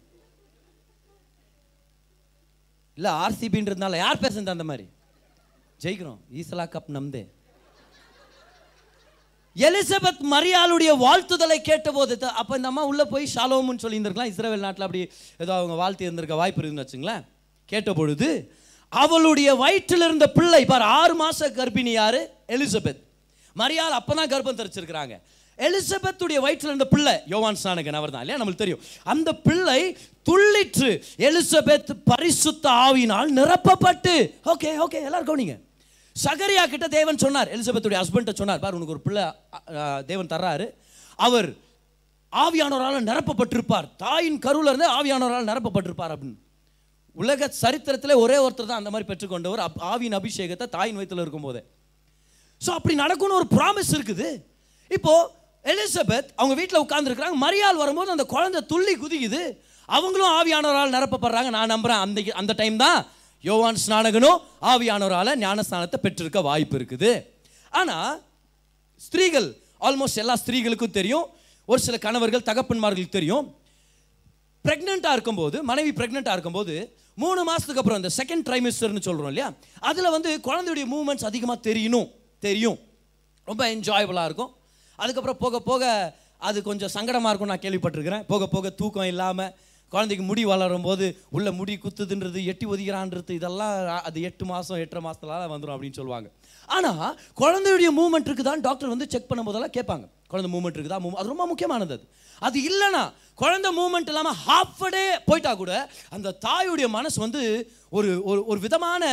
இல்லை ஆர்சிபின்றதுனால யார் பேசுறது அந்த மாதிரி? ஜெயிக்கிறோம். ஈசலா கப் நம்தே எலிசபெத் மரியாளுடைய வாழ்த்துதலை கேட்டபோது அப்போ இந்த அம்மா உள்ளே போய் ஷாலோம்னு சொல்லி இருந்திருக்கலாம் இஸ்ரேல் நாட்டில் அப்படி ஏதோ அவங்க வாழ்த்து இருந்திருக்க வாய்ப்பு இருக்குன்னு வச்சுங்களேன். கேட்ட பொழுது அவளுடைய வயிற்றில் இருந்த பிள்ளை பார் ஆறு மாத கர்ப்பிணி யாரு? எலிசபெத். மரியாள் அப்போ தான் கர்ப்பம் தரிச்சிருக்கிறாங்க. எலிசபெத்துடைய வயிற்றில் இருந்த பிள்ளை யோவான் ஸ்நானகன் அவர் தான் இல்லையா? நம்மளுக்கு தெரியும். அந்த பிள்ளை துள்ளிற்று. எலிசபெத் பரிசுத்த ஆவினால் நிரப்பப்பட்டு. ஓகே ஓகே எல்லாரும் கவனிங்க. சகரியா கிட்ட தேவன் சொன்னார். எலிசபெத்துடைய ஹஸ்பண்ட சொன்னார். பார் உனக்கு ஒரு பிள்ளை தேவன் தர்றாரு. அவர் ஆவியானவரால் நிரப்பப்பட்டிருப்பார். தாயின் கருவில் இருந்து ஆவியானவரால் நிரப்பப்பட்டிருப்பார் அப்படின்னு. உலக சரித்திரத்தில் ஒரே ஒருத்தர் தான் அந்த மாதிரி பெற்றுக்கொண்டவர். அப்- ஆவியின் அபிஷேகத்தை தாயின் வயிற்றில் இருக்கும்போதே. ஸோ அப்படி நடக்கும்னு ஒரு ப்ராமிஸ் இருக்குது. இப்போது எலிசபெத் அவங்க வீட்டில் உட்காந்துருக்குறாங்க மரியாள் வரும்போது அந்த குழந்தை துள்ளி குதிக்குது. அவங்களும் ஆவியானவரால் நிரப்பப்படுறாங்க. நான் நம்புகிறேன் அந்த அந்த டைம் தான் யோவான் ஸ்நானகனும் ஆவியானவரால் ஞானஸ்நானத்தை பெற்றிருக்க வாய்ப்பு இருக்குது. ஆனால் ஸ்திரீகள் ஆல்மோஸ்ட் எல்லா ஸ்திரீகளுக்கும் தெரியும். ஒரு சில கணவர்கள் தகப்பன்மார்களுக்கு தெரியும். ப்ரெக்னெண்ட்டாக இருக்கும்போது மனைவி ப்ரெக்னெண்ட்டாக இருக்கும்போது மூணு மாதத்துக்கு அப்புறம் இந்த செகண்ட் ட்ரைமிஸ்டர்னு சொல்கிறோம் இல்லையா? அதில் வந்து குழந்தையுடைய மூமெண்ட்ஸ் அதிகமாக தெரியணும் தெரியும். ரொம்ப என்ஜாயபுளாக இருக்கும். அதுக்கப்புறம் போக போக அது கொஞ்சம் சங்கடமாக இருக்கும் நான் கேள்விப்பட்டிருக்கிறேன். போக போக தூக்கம் இல்லாமல் குழந்தைக்கு முடி வளரும் போது உள்ள முடி குத்துதுன்றது எட்டி ஒதிக்கிறான்றது இதெல்லாம் அது எட்டு மாதம் எட்டரை மாதத்துல வந்துடும் அப்படின்னு சொல்லுவாங்க. ஆனால் குழந்தையுடைய மூமெண்ட் தான் டாக்டர் வந்து செக் பண்ணும் போதெல்லாம் கேட்பாங்க. குழந்தை மூமெண்ட் இருக்குதா? மூவ் அது ரொம்ப முக்கியமானது அது. அது இல்லைன்னா குழந்தை மூமெண்ட் இல்லாமல் ஹாஃப் டே போயிட்டா கூட அந்த தாயுடைய மனசு வந்து ஒரு ஒரு ஒரு விதமான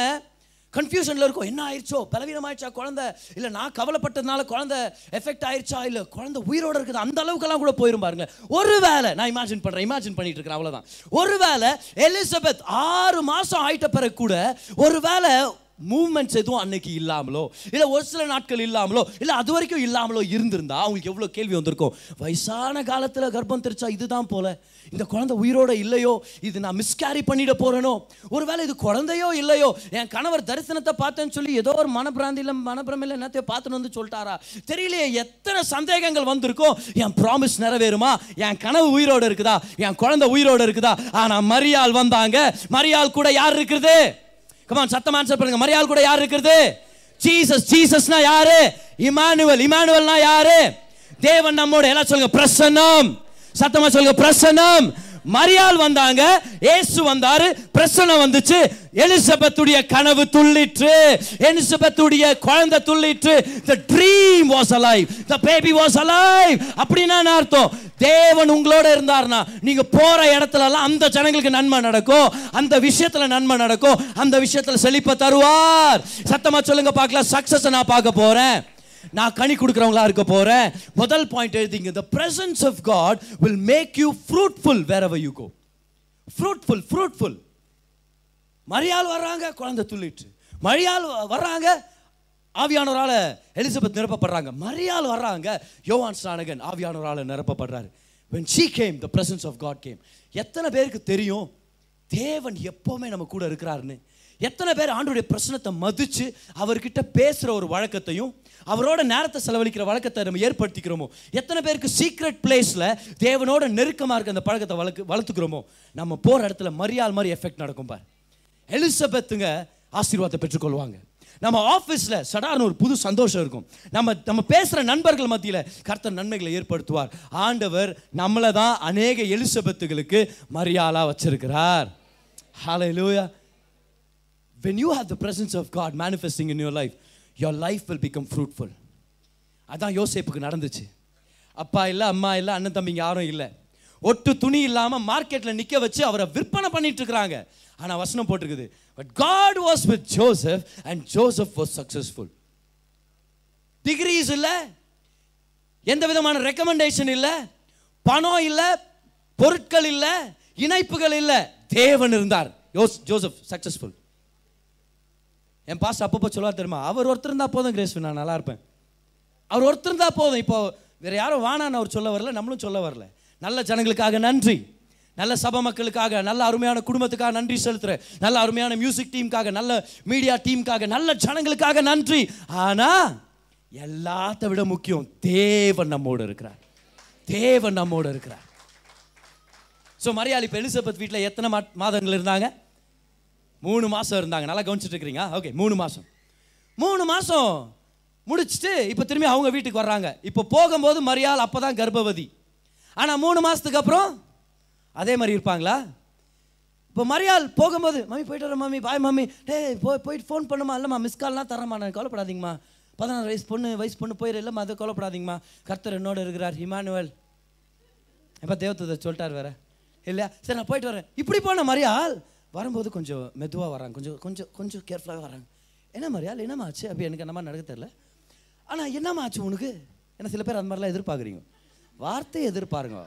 கன்ஃபியூஷனில் இருக்கும். என்ன ஆயிடுச்சோ? பலவீனம் ஆயிடுச்சா குழந்தை? இல்லை நான் கவலைப்பட்டதுனால குழந்தை எஃபெக்ட் ஆயிடுச்சா? இல்லை குழந்தை உயிரோட இருக்குது அந்த அளவுக்கெல்லாம் கூட போயிரும் பாருங்க ஒருவேளை நான் இமேஜின் பண்ணுறேன் இமேஜின் பண்ணிட்டு இருக்கிறேன் அவ்வளோதான் ஒருவேளை எலிசபெத் ஆறு மாதம் ஆயிட்ட பிறகு கூட ஒரு வேலை மூவ்மெண்ட்ஸ் எதுவும் அன்னைக்கு இல்லாமலோ இல்லை ஒரு சில நாட்கள் இல்லாமலோ இல்லை அது வரைக்கும் இல்லாமலோ இருந்திருந்தா அவங்களுக்கு எவ்வளோ கேள்வி வந்திருக்கும். வயசான காலத்தில் கர்ப்பம் தெரிச்சா இதுதான் போல. இந்த குழந்தை உயிரோட இல்லையோ இது நான் மிஸ்கேரி பண்ணிட போறேனோ ஒருவேளை இது குழந்தையோ இல்லையோ என் கணவர் தரிசனத்தை பார்த்தேன்னு சொல்லி ஏதோ ஒரு மனப்பிராந்தியில் மனப்பிரமில்ல என்னத்தையோ பார்த்துன்னு வந்து சொல்லிட்டாரா? தெரியலையே எத்தனை சந்தேகங்கள் வந்திருக்கும் என் ப்ராமிஸ் நிறைவேறுமா? என் கனவு உயிரோட இருக்குதா? என் குழந்தை உயிரோட இருக்குதா? ஆனால் மரியாள் வந்தாங்க. மரியாள் கூட யார் இருக்குது கமான் சத்தம் ஆன்சர் பண்ணுங்க. மரியாள் கூட யார் இருக்கிறது? ஜீசஸ் ஜீசஸ்னா யாரு? இமானுவல் இமானுவல்னா யாரு? தேவன் நம்மோட எல்லாம் சொல்லுங்க பிரசன்னம். சத்தமா சொல்லுங்க பிரசன்னம். மரியாள் வந்தாங்க ஏசு வந்தாரு பிரசன்னம் வந்துச்சு. எலிசபெத்துடைய கனவு துள்ளிற்று. எலிசபெத்துடைய குழந்தை துள்ளிற்று. The dream was alive the baby was alive அப்படின்னா அர்த்தம்? தேவன் உங்களோட இருந்தார்னா நீங்க போற இடத்துலலாம் அந்த ஜனங்களுக்கு நன்மை நடக்கும். அந்த விஷயத்துல நன்மை நடக்கும். அந்த விஷயத்துல செழிப்பை தருவார். சத்தமா சொல்லுங்க பார்க்கலாம். சக்சஸ் நான் பார்க்க போறேன். நான் கனி கொடுக்குறவங்களா இருக்க போகிறேன் முதல் பாயிண்ட் எழுதிங்க. The presence of God will make you fruitful fruitful wherever you go fruitful fruitful மரியாள் வர்றாங்க குழந்தை துள்ளிட்டு. மரியாள் வர்றாங்க ஆவியானவரால் எலிசபெத் நிரப்பப்படுறாங்க. மரியாள் வர்றாங்க யோவான் ஸ்நானகன் ஆவியானவரால் நிரப்பப்படுறாரு. When she came the presence of God came எத்தனை பேருக்கு தெரியும்? தேவன் எப்போவுமே நம்ம கூட இருக்கிறாருன்னு. எத்தனை பேர் ஆண்டுடைய பிரச்சனத்தை மதித்து அவர்கிட்ட பேசுகிற ஒரு வழக்கத்தையும் அவரோட நேரத்தை செலவழிக்கிற வழக்கத்தை நம்ம ஏற்படுத்திக்கிறோமோ? எத்தனை பேருக்கு சீக்ரெட் பிளேஸில் தேவனோட நெருக்கமாக இருக்க அந்த பழக்கத்தை வளர்க்கு வளர்த்துக்கிறோமோ? நம்ம போகிற இடத்துல மரியாள் மாதிரி எஃபெக்ட் நடக்கும் பார். எலிசபெத்துங்க ஆசீர்வாதத்தை பெற்றுக்கொள்வாங்க. நம்ம ஆஃபீஸில் சடார்னு ஒரு புது சந்தோஷம் இருக்கும். நம்ம நம்ம பேசுகிற நண்பர்கள் மத்தியில் கர்த்தர் நன்மைகளை ஏற்படுத்துவார். ஆண்டவர் நம்மளை தான் அநேக எலிசபெத்துகளுக்கு மரியாளா வச்சிருக்கிறார். ஹalleluya when you have the presence of God manifesting in your life your life will become fruitful. அதான் யோசேப்புக்கு நடந்துச்சு. அப்பா இல்லை அம்மா இல்லை அண்ணன் தம்பிங்க யாரும் இல்லை. ஒட்டு துணி இல்லாமல் மார்க்கெட்டில் நிற்க வச்சு அவரை விற்பனை பண்ணிட்டு இருக்கிறாங்க. ஆனால் வசனம் போட்டிருக்குது. But God was with Joseph and Joseph was successful degrees இல்லை எந்த விதமான ரெக்கமெண்டேஷன் இல்லை பணம் இல்லை பொருட்கள் இல்லை இணைப்புகள் இல்லை. தேவன் இருந்தார். யோஸ் ஜோசப் சக்ஸஸ்ஃபுல் என் பாஸ் அப்பப்போ சொல்லுவார் தெரியுமா? அவர் ஒருத்தர் இருந்தால் போதும் கிரேஸ் நான் நல்லா இருப்பேன். அவர் ஒருத்தர் இருந்தால் போதும். இப்போ வேறு யாரும் வானான்னு அவர் சொல்ல வரல நம்மளும் சொல்ல வரல. நல்ல ஜனங்களுக்காக நன்றி. நல்ல சபை மக்களுக்காக நல்ல அருமையான குடும்பத்துக்காக நன்றி செலுத்துகிறேன் நல்ல அருமையான மியூசிக் டீமுக்காக நல்ல மீடியா டீமுக்காக நல்ல ஜனங்களுக்காக நன்றி. ஆனால் எல்லாத்த விட முக்கியம் தேவன் நம்மோடு இருக்கிறார். தேவன் நம்மோடு இருக்கிறார். ஸோ மரியாதை இப்போ எலிசபெத் வீட்டில் எத்தனை மா மாதங்கள் இருந்தாங்க? மூணு மாதம் இருந்தாங்க. நல்லா கவனிச்சுட்டு இருக்கிறீங்க ஓகே மூணு மாதம் மூணு மாதம் முடிச்சுட்டு இப்போ திரும்பி அவங்க வீட்டுக்கு வர்றாங்க. இப்போ போகும்போது மரியாள் அப்போ தான் கர்ப்பவதி. ஆனால் மூணு மாதத்துக்கு அப்புறம் அதே மாதிரி இருப்பாங்களா? இப்போ மரியாள் போகும்போது மம்மி போயிட்டு வரேன் மம்மி. Bye mummy. டேய் போய் போயிட்டு ஃபோன் பண்ணுமா இல்லைம்மா மிஸ் கால்லாம் தரமா நான் கவலைப்படாதீங்கம்மா. பதினாறு வயசு பொண்ணு வயசு பொண்ணு போயிரு. இல்லைம்மா அதை கவலைப்படாதீங்கம்மா. கர்த்தர் என்னோட இருக்கிறார். ஹிமானுவல் எப்போ தேவத்தை சொல்லிட்டார் வேற. இல்லையா? சரி நான் போயிட்டு வரேன். இப்படி போன மரியாள் வரும்போது கொஞ்சம் மெதுவாக வராங்க கொஞ்சம் கொஞ்சம் கொஞ்சம் கேர்ஃபுல்லாக வராங்க என்ன மரியாள் என்னம்மா ஆச்சு? அப்படி எனக்கு என்னமா நடக்க தெரில ஆனால் என்னம்மா ஆச்சு உனக்கு? ஏன்னா சில பேர் அந்த மாதிரிலாம் எதிர்பார்க்குறீங்க. வார்த்தை எதிர்பாருங்க.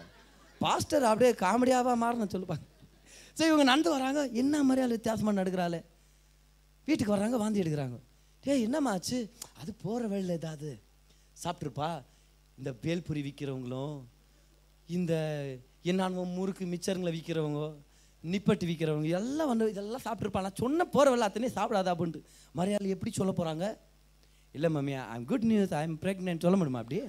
பாஸ்டர் அப்படியே காமெடியாவாக மாறணும் சொல்லுப்பாங்க சரி இவங்க நடந்து வராங்க. என்ன மரியாதை வித்தியாசமாக நடக்கிறாளே? வீட்டுக்கு வர்றாங்க வாந்தி எடுக்கிறாங்க. டேய் என்னம்மா ஆச்சு? அது போகிற வழியில் ஏதாவது? சாப்பிட்ருப்பா இந்த பேல்புரி விற்கிறவங்களும் இந்த என்னானவோ முறுக்கு மிச்சருங்களை விற்கிறவங்க நிப்பட்டு விற்கிறவங்க எல்லாம் வந்து இதெல்லாம் சாப்பிட்ருப்பான் நான் சொன்ன போகிற வழியில் அத்தனையும் சாப்பிடாதா அப்படின்ட்டு மரியாதை எப்படி சொல்ல போகிறாங்க இல்லை mummy I'm good news I'm pregnant சொல்ல முடியுமா அப்படியே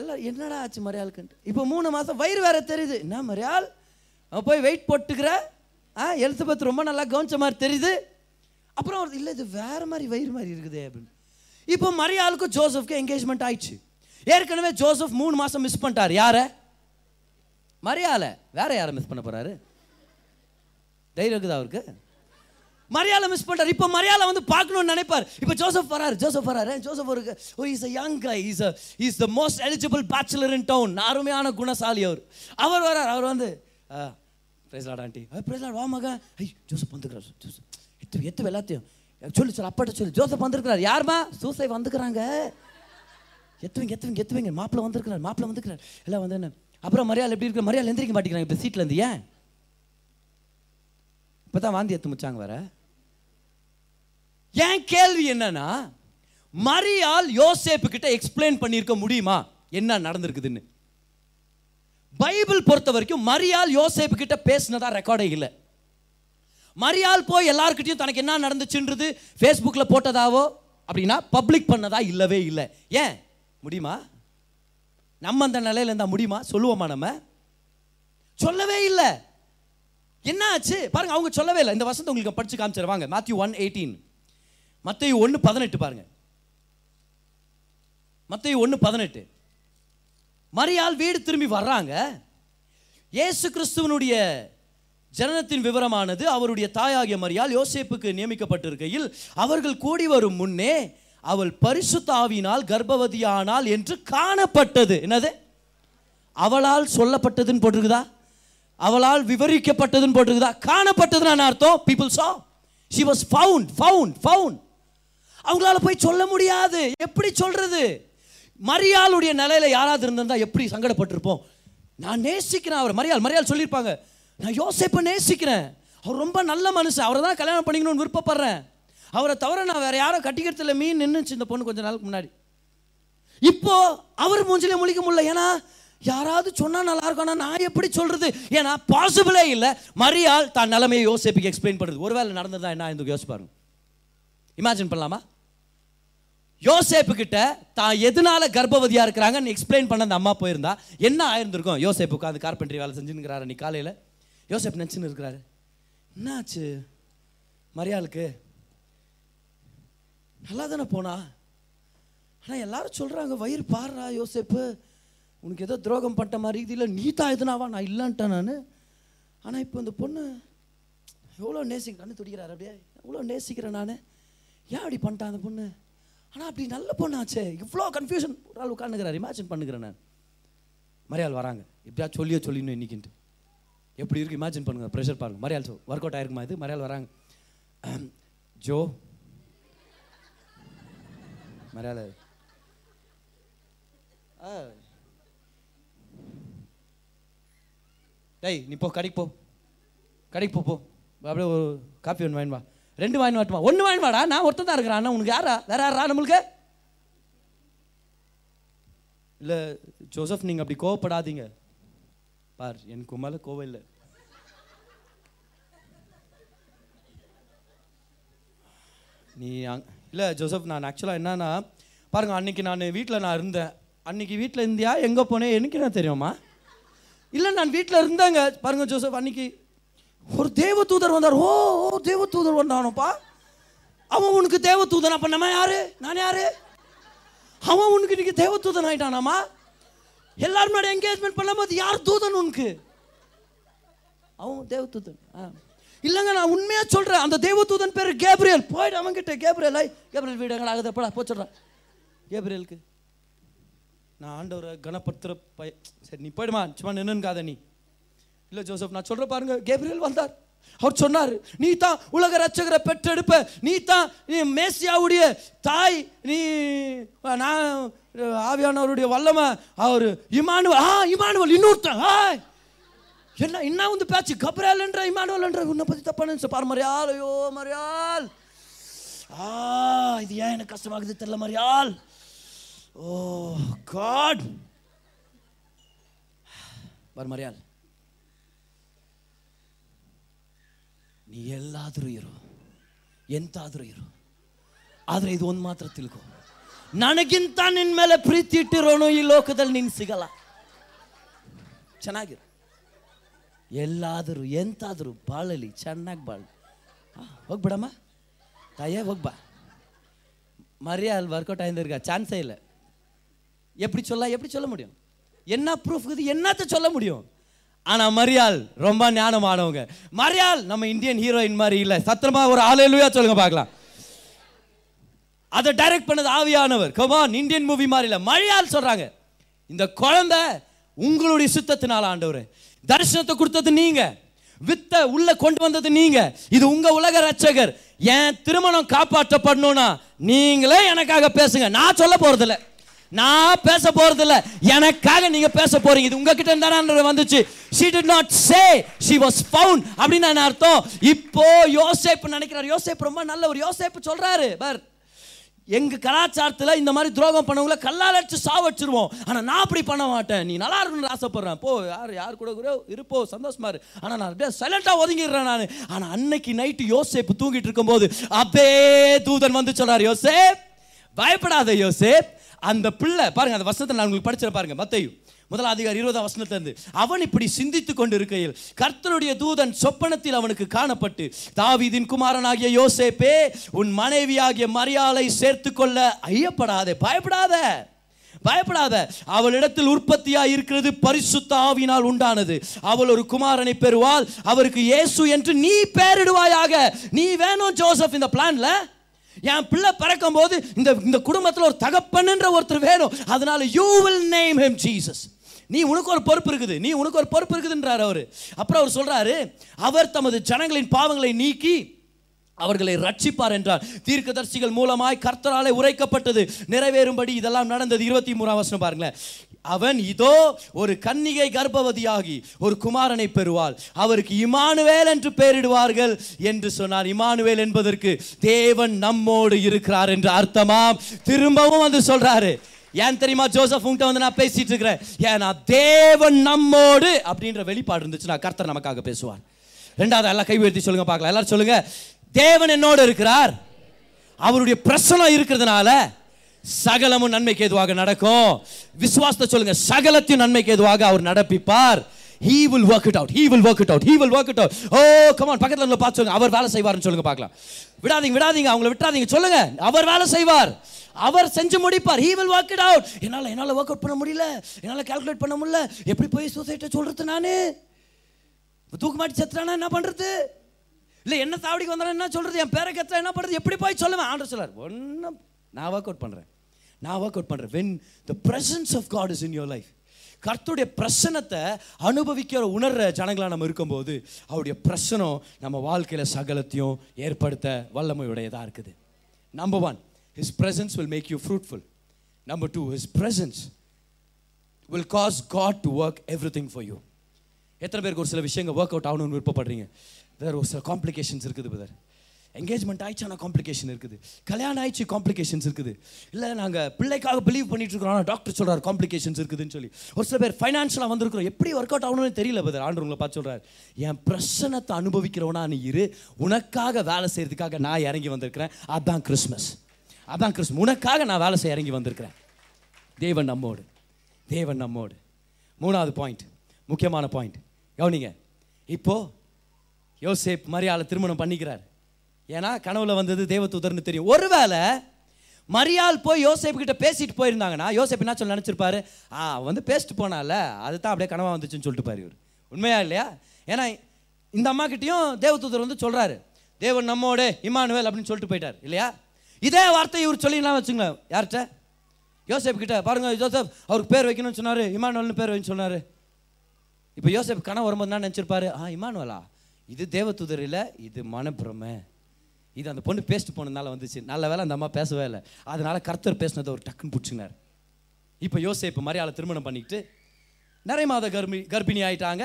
எல்லாம் என்னடா ஆச்சு மரியாளுக்குன்ட்டு இப்போ மூணு மாதம் வயிறு வேற தெரியுது. என்ன மரியாள் அவன் போய் வெயிட் போட்டுக்கிற ஆ எலிசபெத் ரொம்ப நல்லா கவனிச்ச மாதிரி தெரியுது. அப்புறம் ஒரு இல்லை இது வேறு மாதிரி வயிறு மாதிரி இருக்குது அப்படின்னு. இப்போ மரியாளுக்கும் ஜோசப்க்கு என்கேஜ்மெண்ட் ஆயிடுச்சு. ஏற்கனவே ஜோசப் மூணு மாதம் மிஸ் பண்ணிட்டார். யாரை? மரியாதை. வேற யாரை மிஸ் பண்ண போகிறாரு தைரியம் இருக்குதா அவருக்கு? மரியாதை மிஸ் பண்றாரு இப்போ மரியாதை வந்து பார்க்கணும்னு நினைப்பார். இப்போ ஜோசப் வராரு ஜோசப் வராரு. ஜோசப் இருக்கு ஓ is a young guy is is the most eligible bachelor in town அருமையான குணசாலி அவர். அவர் வரார். அவர் வந்து பிரேஸ்லாட் ஆண்டி பிரேஸ்லாட் வா மகன். ஐ ஜோசப் வந்துக்கிறார். ஜோசப் எத்து எத்து எல்லாத்தையும். சொல்லு சொல்லு அப்பாட்ட சொல்லு. ஜோசப் வந்திருக்கிறார். யாருமா? சூசை வந்துக்கிறாங்க. எத்துவீங்க எத்துவீங்க எத்துவீங்க. மாப்பிள்ள வந்திருக்கிறார் மாப்பிள்ள வந்துருக்கிறார். எல்லாம் வந்து என்ன அப்புறம் மரியாதை எப்படி இருக்கு? மரியாதை எந்திரிக்க மாட்டேங்கிறாங்க. இப்போ சீட்டில் இருந்து ஏன்? இப்பதான் வாந்தி எத்து முச்சாங்க வர ஏன் கேள்வி என்னன்னா மரியாள் யோசேப்பு கிட்ட எக்ஸ்பிளைன் பண்ணியிருக்க முடியுமா? என்ன நடந்திருக்குதுன்னு. பைபிள் பொறுத்த வரைக்கும் மரியாள் யோசேப்பு கிட்ட பேசினதா ரெக்கார்டே இல்லை. மரியாள் போய் எல்லாருக்கிட்டையும் தனக்கு என்ன நடந்துச்சுன்றது ஃபேஸ்புக்கில் போட்டதாவோ அப்படின்னா பப்ளிக் பண்ணதா இல்லவே இல்லை. ஏன்? முடியுமா? நம்ம அந்த நிலையில இருந்தால் முடியுமா? சொல்லுவோமா நம்ம? சொல்லவே இல்லை. என்ன ஆச்சு பாருங்க அவங்க சொல்லவே இல்லை. இந்த வசந்த உங்களுக்கு படிச்சு காமிச்சிருவாங்க மாத்யூ ஒன் எயிட்டீன் மத்திய ஒன்று பதினெட்டு பாருங்க. மத்திய ஒன்று பதினெட்டு. மரியால் வீடு திரும்பி வர்றாங்க. இயேசு கிறிஸ்துவனுடைய ஜனனத்தின் விவரமானது அவருடைய தாயாகிய மரியால் யோசேப்புக்கு நியமிக்கப்பட்டிருக்கையில் அவர்கள் கூடி வரும் முன்னே அவள் பரிசுத்தாவினால் கர்ப்பவதியானாள் என்று காணப்பட்டது. என்னது? அவளால் சொல்லப்பட்டதுன்னு போட்டிருக்குதா? அவளால் விவரிக்கப்பட்டதுன்னு போட்டிருக்குதா? காணப்பட்டதுன்னு அர்த்தம்? People saw she was found found found அவங்களால போய் சொல்ல முடியாது. எப்படி சொல்றது? மரியாளுடைய நிலையில யாராவது இருந்திருந்தா எப்படி சங்கடப்பட்டிருப்போம்? நான் நேசிக்கிறேன் அவர். மரியாள் மரியாள் சொல்லியிருப்பாங்க. நான் யோசிப்பை நேசிக்கிறேன். அவர் ரொம்ப நல்ல மனுஷன். அவரை தான் கல்யாணம் பண்ணிக்கணும்னு விருப்பப்படுறேன். அவரை தவிர நான் வேற யாரும் கட்டிக்கிறதுல மீன் நின்றுச்சு இந்த பொண்ணு கொஞ்ச நாளுக்கு முன்னாடி. இப்போ அவர் மூஞ்சிலே முழிக்க முடியல. ஏன்னா யாராவது சொன்னால் நல்லா இருக்கும். நான் எப்படி சொல்கிறது ஏன்னா பாசிபிளே இல்லை. மரியாள் தான் நிலைமையை யோசிப்புக்கு எக்ஸ்பிளைன் பண்ணுறது ஒருவேளை நடந்ததா என்ன இந்த யோசிச்சு பாருங்க. இமேஜின் பண்ணலாமா? யோசேப்பு கிட்ட தான் எதனால கர்ப்பவதியாக இருக்கிறாங்கன்னு எக்ஸ்பிளைன் பண்ண அந்த அம்மா போயிருந்தா என்ன ஆயிருந்திருக்கும்? யோசேப்பு உட்காந்து கார்பென்ட்ரி வேலை செஞ்சுங்கிறாரு நீ காலையில். யோசேப் நினச்சின்னு இருக்கிறாரு. என்னாச்சு? மரியாளுக்கு நல்லா தானே போனா? ஆனால் எல்லாரும் சொல்கிறாங்க வயிறு பாடுறா யோசேப்பு. உனக்கு ஏதோ துரோகம் பட்ட மாதிரி இதில் நீ தான் எதுனாவா? நான் இல்லைன்ட்டேன் நான். ஆனால் இப்போ இந்த பொண்ணு எவ்வளோ நேசிக்க கண்ணு துடிக்கிறாரு அப்படியே. எவ்வளோ நேசிக்கிறேன் நான். ஏன் அப்படி பண்ணிட்டான் அந்த பொண்ணு? ஆனால் அப்படி நல்ல பொண்ணாச்சே. இவ்வளோ கன்ஃபியூஷன் ஒரு ஆள் உட்காந்துக்கிறார் இமேஜின் பண்ணுகிறேன் நான். மரியாள் வராங்க. எப்படியா சொல்லியோ சொல்லிடணும் இன்னைக்குன்ட்டு. எப்படி இருக்கு? இமேஜின் பண்ணுங்கள் ப்ரெஷர் பாருங்க. மரியாள் சொல் ஒர்க் அவுட் ஆயிருக்குமா இது? மரியாள் வராங்க. ஜோ. மரியாதை ஆ. டேய் நீ போ கடைக்கு போ. கடைக்கு போ போ. அப்படியே ஒரு காப்பி ஒன்று வாங்கி வா. ரெண்டு வாங்கி வாட்டுமா ஒன்று வாங்கி வாடா. நான் ஒருத்தன் தான் இருக்கிறேன். அண்ணா உனக்கு யாரா? வேற யாரா நம்மளுக்கு? இல்லை ஜோசப் நீங்கள் அப்படி கோவப்படாதீங்க. பார் எனக்கு மேலே கோவம் இல்லை. நீ அங் இல்லை ஜோசப் நான் ஆக்சுவலாக என்னன்னா பாருங்க அன்னைக்கு நான் வீட்டில் நான் இருந்தேன். அன்னைக்கு வீட்டில் இருந்தியா? எங்கே போனேன் எனக்கு என்ன தெரியுமா? இல்லை நான் வீட்டில் இருந்தேங்க. பாருங்க ஜோசப் அன்னைக்கு ஒரு தேவ தூதர் வந்தார். ஓ ஓ தேவ தூதர் வந்தானோப்பா. அவன் உனக்கு தேவ தூதன் அப்போ நம்ம யாரு? நான் யாரு? அவன் உனக்கு இன்னைக்கு தேவ தூதன் ஆயிட்டானாமா? எல்லாரும் முன்னாடி என்கேஜ்மெண்ட் பண்ணும்போது யார் தூதன் உனக்கு? அவன் தேவதூதன். ஆ. இல்லைங்க நான் உண்மையாக சொல்கிறேன் அந்த தேவதூதன் பேர் கேப்ரியல். போயிட்டு அவன்கிட்ட. கேப்ரியல் ஐ கேப்ரியல் வீடு எங்களை ஆகுது. எப்படா போ கேப்ரியலுக்கு. நான் ஆண்டவரை கனப்படுத்துகிற பய சரி நீ போயிடுமா சும்மா நின்னுங்காத நீ. இல்லை ஜோசப் நான் சொல்கிற பாருங்க கேப்ரியல் வந்தார். அவர் சொன்னார் நீ தான் உலக ரட்சகரை பெற்றெடுப்ப. நீ தான் நீ மேசியாவுடைய தாய். நீ நான் ஆவியானவருடைய வல்லமை. அவர் இமானுவல் ஆ இமானுவல் இன்னொருத்தன் ஆய் என்ன என்ன வந்து பேச்சு? கப்ரேல்ன்ற இமானுவல்ன்ற உன்னை பற்றி தப்பா நினைச்ச பாரு மரியாள் ஐயோ மரியாள். ஆ இது ஏன் எனக்கு கஷ்டமாகுது தெரியல மரியாள். ಓ God. ಬರ್ ಮರ್ಯಾಲ್ ನೀ ಎಲ್ಲಾದರೂ ಇರು, ಎಂತಾದರೂ ಇರು. ಆದರೆ ಇದು ಒಂದು ಮಾತ್ರ ತಿಳ್ಕೊ. ನನಗಿಂತ ನಿನ್ನ ಮೇಲೆ ಪ್ರೀತಿ ಇಟ್ಟಿರೋನು ಈ ಲೋಕದಲ್ಲಿ ನಿನ್ ಸಿಗಲ್ಲ. ಚೆನ್ನಾಗಿರು. ಎಲ್ಲಾದರೂ, ಎಂತಾದರೂ ಬಾಳಲಿ, ಚೆನ್ನಾಗಿ ಬಾಳು. ಹೋಗ್ಬಿಡಮ್ಮ. ತಾಯೇ ಹೋಗ್ಬಾ. ಮರ್ಯಾಲ್ ವರ್ಕೌಟ್ ಆಗಿದ್ದಿರ್ಗ ಚಾನ್ಸೇ ಇಲ್ಲ. எப்படி சொல்ல எப்படி சொல்ல முடியும்? என்ன ப்ரூஃப் இது என்னத்தை சொல்ல முடியும்? ஆனால் மரியாள் ரொம்ப ஞானமானவங்க மரியாள் நம்ம இந்தியன் ஹீரோயின் மாதிரி இல்லை. சத்திரமா ஒரு ஆலையிலுயா சொல்லுங்க பார்க்கலாம். அதை டைரக்ட் பண்ணது ஆவியானவர். கமான் இந்தியன் மூவி மாதிரி இல்லை. மரியாள் சொல்கிறாங்க இந்த குழந்தை உங்களுடைய சுத்தத்தினால் ஆண்டவர். தரிசனத்தை கொடுத்தது நீங்கள் வித்த உள்ள கொண்டு வந்தது நீங்க. இது உங்க உலக ரட்சகர் என் திருமணம் காப்பாற்றப்படணும்னா நீங்களே எனக்காக பேசுங்க. நான் சொல்ல போறதில்லை. நான் பேச போறதில்ல. எனக்காக நீங்க பேச போறீங்க. இது உங்ககிட்ட இருந்தா வந்துச்சு. She did not say she was found அப்படின்னு நான் அர்த்தம். இப்போ யோசேப்பு நினைக்கிறார். யோசேப்பு ரொம்ப நல்ல ஒரு யோசேப்பு சொல்றாரு. பர் எங்க கலாச்சாரத்தில் இந்த மாதிரி துரோகம் பண்ணவங்கள கல்லால் அடிச்சு சாவச்சிருவோம் ஆனால் நான் அப்படி பண்ண மாட்டேன். நீ நல்லா இருக்கணும்னு ஆசைப்படுறேன். போ யார் யார் கூட கூட இருப்போ சந்தோஷமா இரு. ஆனால் நான் அப்படியே சைலண்டா ஒதுங்கிடுறேன் நான். ஆனால் அன்னைக்கு நைட்டு யோசேப்பு தூங்கிட்டு இருக்கும்போது அப்பே தூதன் வந்து சொல்றாரு யோசேப் பயப்படாத யோசேப். அந்த பிள்ளை பாருங்க அந்த வசனத்தை நான் உங்களுக்கு படிச்சிட பாருங்க மத்தையும் முதல் அதிகாரி இருபதாம் வசனத்திலிருந்து அவன் இப்படி சிந்தித்துக் கொண்டு இருக்கையில் கர்த்தருடைய தூதன் சொப்பனத்தில் அவனுக்கு காணப்பட்டு தாவிதின் குமாரனாகிய யோசேப்பே உன் மனைவியாகிய மரியாதை சேர்த்துக்கொள்ள ஐயப்படாதே பயப்படாத பயப்படாத. அவளிடத்தில் உற்பத்தியாக இருக்கிறது பரிசுத்த ஆவினால் உண்டானது. அவள் ஒரு குமாரனை பெறுவாள். அவருக்கு இயேசு என்று நீ பெயரிடுவாயாக நீ வேணும் ஜோசப் இந்த பிளான்ல என் பிள்ளை பிறக்கும் போது இந்த இந்த குடும்பத்தில் ஒரு தகப்பன்ன்ற ஒருத்தர் வேணும். அதனால you will name him Jesus நீ உனக்கு ஒரு பொறுப்பு இருக்குது. நீ உனக்கு ஒரு பொறுப்பு இருக்குதுன்றார் அவர். அப்புறம் அவர் சொல்றாரு அவர் தமது ஜனங்களின் பாவங்களை நீக்கி அவர்களை ரட்சிப்பார் என்றார். தீர்க்கதர்சிகள் மூலமாய் கர்த்தராலே உரைக்கப்பட்டது. நிறைவேறும்படி இதெல்லாம் நடந்தது. இருபத்தி மூணாம் வருஷம் பாருங்களேன். அவன் இதோ ஒரு கன்னிகை கர்ப்பவதியாகி ஒரு குமாரனை பெறுவாள். அவருக்கு இமானுவேல் என்று பெயரிடுவார்கள் என்று சொன்னார். இமானுவேல் என்பதற்கு தேவன் நம்மோடு இருக்கிறார் என்று அர்த்தமாம். திரும்பவும் வந்து சொல்றாரு. ஏன் தெரியுமா? ஜோசப் உங்கள்கிட்ட வந்து நான் பேசிட்டு இருக்கிறேன். ஏன்னா தேவன் நம்மோடு அப்படின்ற வெளிப்பாடு இருந்துச்சுன்னா கர்த்தர் நமக்காக பேசுவார். ரெண்டாவது எல்லாம் கை உயர்த்தி சொல்லுங்க பார்க்கலாம். எல்லாரும் சொல்லுங்க. தேவன் என்னோடு இருக்கிறார். அவருடைய பிரசனம் இருக்கிறதுனால சகலமும் நன்மைக்கு ஏதுவாக நடக்கும். விசுவாசத்தை சொல்லுங்க சகலத்தையும் நன்மைக்கு ஏதுவாக அவர் நடப்பிப்பார். He will work it out he will work it out he will work it out. Oh, oh come on பக்கத்துல உள்ள பார்த்து சொல்லுங்க அவர் வேலை செய்வார்னு சொல்லுங்க பார்க்கலாம். விடாதீங்க விடாதீங்க அவங்கள விட்டாதீங்க சொல்லுங்க. அவர் வேலை செய்வார். அவர் செஞ்சு முடிப்பார் he will work it out. என்னால என்னால ஒர்க் அவுட் பண்ண முடியல என்னால கால்குலேட் பண்ண முடியல எப்படி போய் சொசைட்டி சொல்றது நானு? தூக்கு மாட்டி செத்துறானா என்ன பண்றது? இல்லை என்ன தாவடிக்கு வந்தாலும் என்ன சொல்கிறது என் பேரை கத்துறா என்ன பண்ணுறது எப்படி போய் சொல்லுவேன்? ஆண்டர் சொல்லார் ஒன்றும் நான் ஒர்க் அவுட் பண்ணுறேன் நான் ஒர்க் அவுட் பண்ணுறேன் when the presence of God is in your life கர்த்தருடைய பிரசனத்தை அனுபவிக்கிற உணர்ற ஜனங்களாக நம்ம இருக்கும்போது அவருடைய பிரசனம் நம்ம வாழ்க்கையில் சகலத்தையும் ஏற்படுத்த வல்லமையுடையதாக இருக்குது. Number one his presence will make you fruitful number two his presence will cause God to work everything for you எத்தனை பேருக்கு ஒரு சில விஷயங்கள் ஒர்க் அவுட் ஆகணும்னு விருப்பப்படுறீங்க? வேறு ஒரு சில காம்ப்ளிகேஷன்ஸ் இருக்குது பிரதர் என்கேஜ்மெண்ட் ஆயிடுச்சு காம்ப்ளிகேஷன் இருக்குது. கல்யாணம் ஆயிடுச்சு காம்ப்ளிகேஷன்ஸ் இருக்குது. இல்லை நாங்கள் பிள்ளைக்காக பிலீவ் பண்ணிட்டு இருக்கோம் ஆனால் டாக்டர் சொல்கிறார் காம்ப்ளிகேஷன்ஸ் இருக்குதுன்னு சொல்லி. ஒரு சில பேர் ஃபைனான்ஷியலாக வந்திருக்கிறோம். எப்படி ஒர்க் அவுட் ஆகணும்னு தெரியல பிரதர் ஆண்டு உங்களை பார்த்து சொல்கிறார் என் பிரச்சனத்தை அனுபவிக்கிறவனா நீ இரு. உனக்காக வேலை செய்கிறதுக்காக நான் இறங்கி வந்திருக்கிறேன். அதான் கிறிஸ்மஸ் அதான் கிறிஸ்மஸ் உனக்காக நான் வேலை செய்ய இறங்கி வந்திருக்கிறேன். தேவன் நம்மோடு. தேவன் நம்மோடு. மூணாவது பாயிண்ட் முக்கியமான பாயிண்ட் கவனிங்க. இப்போது யோசேப் மரியாதை திருமணம் பண்ணிக்கிறார். ஏன்னா கனவுல வந்தது தேவதூதர்னு தெரியும். ஒருவேளை மரியாள் போய் யோசேப் கிட்ட பேசிட்டு போயிருந்தாங்கன்னா யோசேப் என்ன சொல்ல நினச்சிருப்பாரு? ஆ வந்து பேசிட்டு போனால அதுதான் அப்படியே கனவா வந்துச்சுன்னு சொல்லிட்டு பாரு இவர். உண்மையா இல்லையா? ஏன்னா இந்த அம்மா கிட்டயும் தேவதூதர் வந்து சொல்றாரு. தேவன் நம்மோட இமானுவேல் அப்படின்னு சொல்லிட்டு போயிட்டார். இல்லையா? இதே வார்த்தை இவர் சொல்லிடலாம் வச்சுங்களேன் யார்கிட்ட? யோசேப் கிட்ட பாருங்க ஜோசப் அவருக்கு பேர் வைக்கணும்னு சொன்னாரு இமானுவல்னு பேர் வைன்னு சொன்னாரு. இப்போ யோசேப் கனவு வரும்போது என்ன நினச்சிருப்பாரு? ஆ இமானுவலா இது தேவதூதர் இல்லை இது மனப்பிரமை இது அந்த பொண்ணு பேசிட்டு போனதுனால வந்துச்சு. நல்ல வேளை அந்த அம்மா பேசவே இல்லை. அதனால கர்த்தர் பேசினதை ஒரு டக்குன்னு பிடிச்சினார் இப்போ யோசேப் மரியாதை திருமணம் பண்ணிக்கிட்டு நிறைய மாத கர்ப்பி கர்ப்பிணி ஆயிட்டாங்க.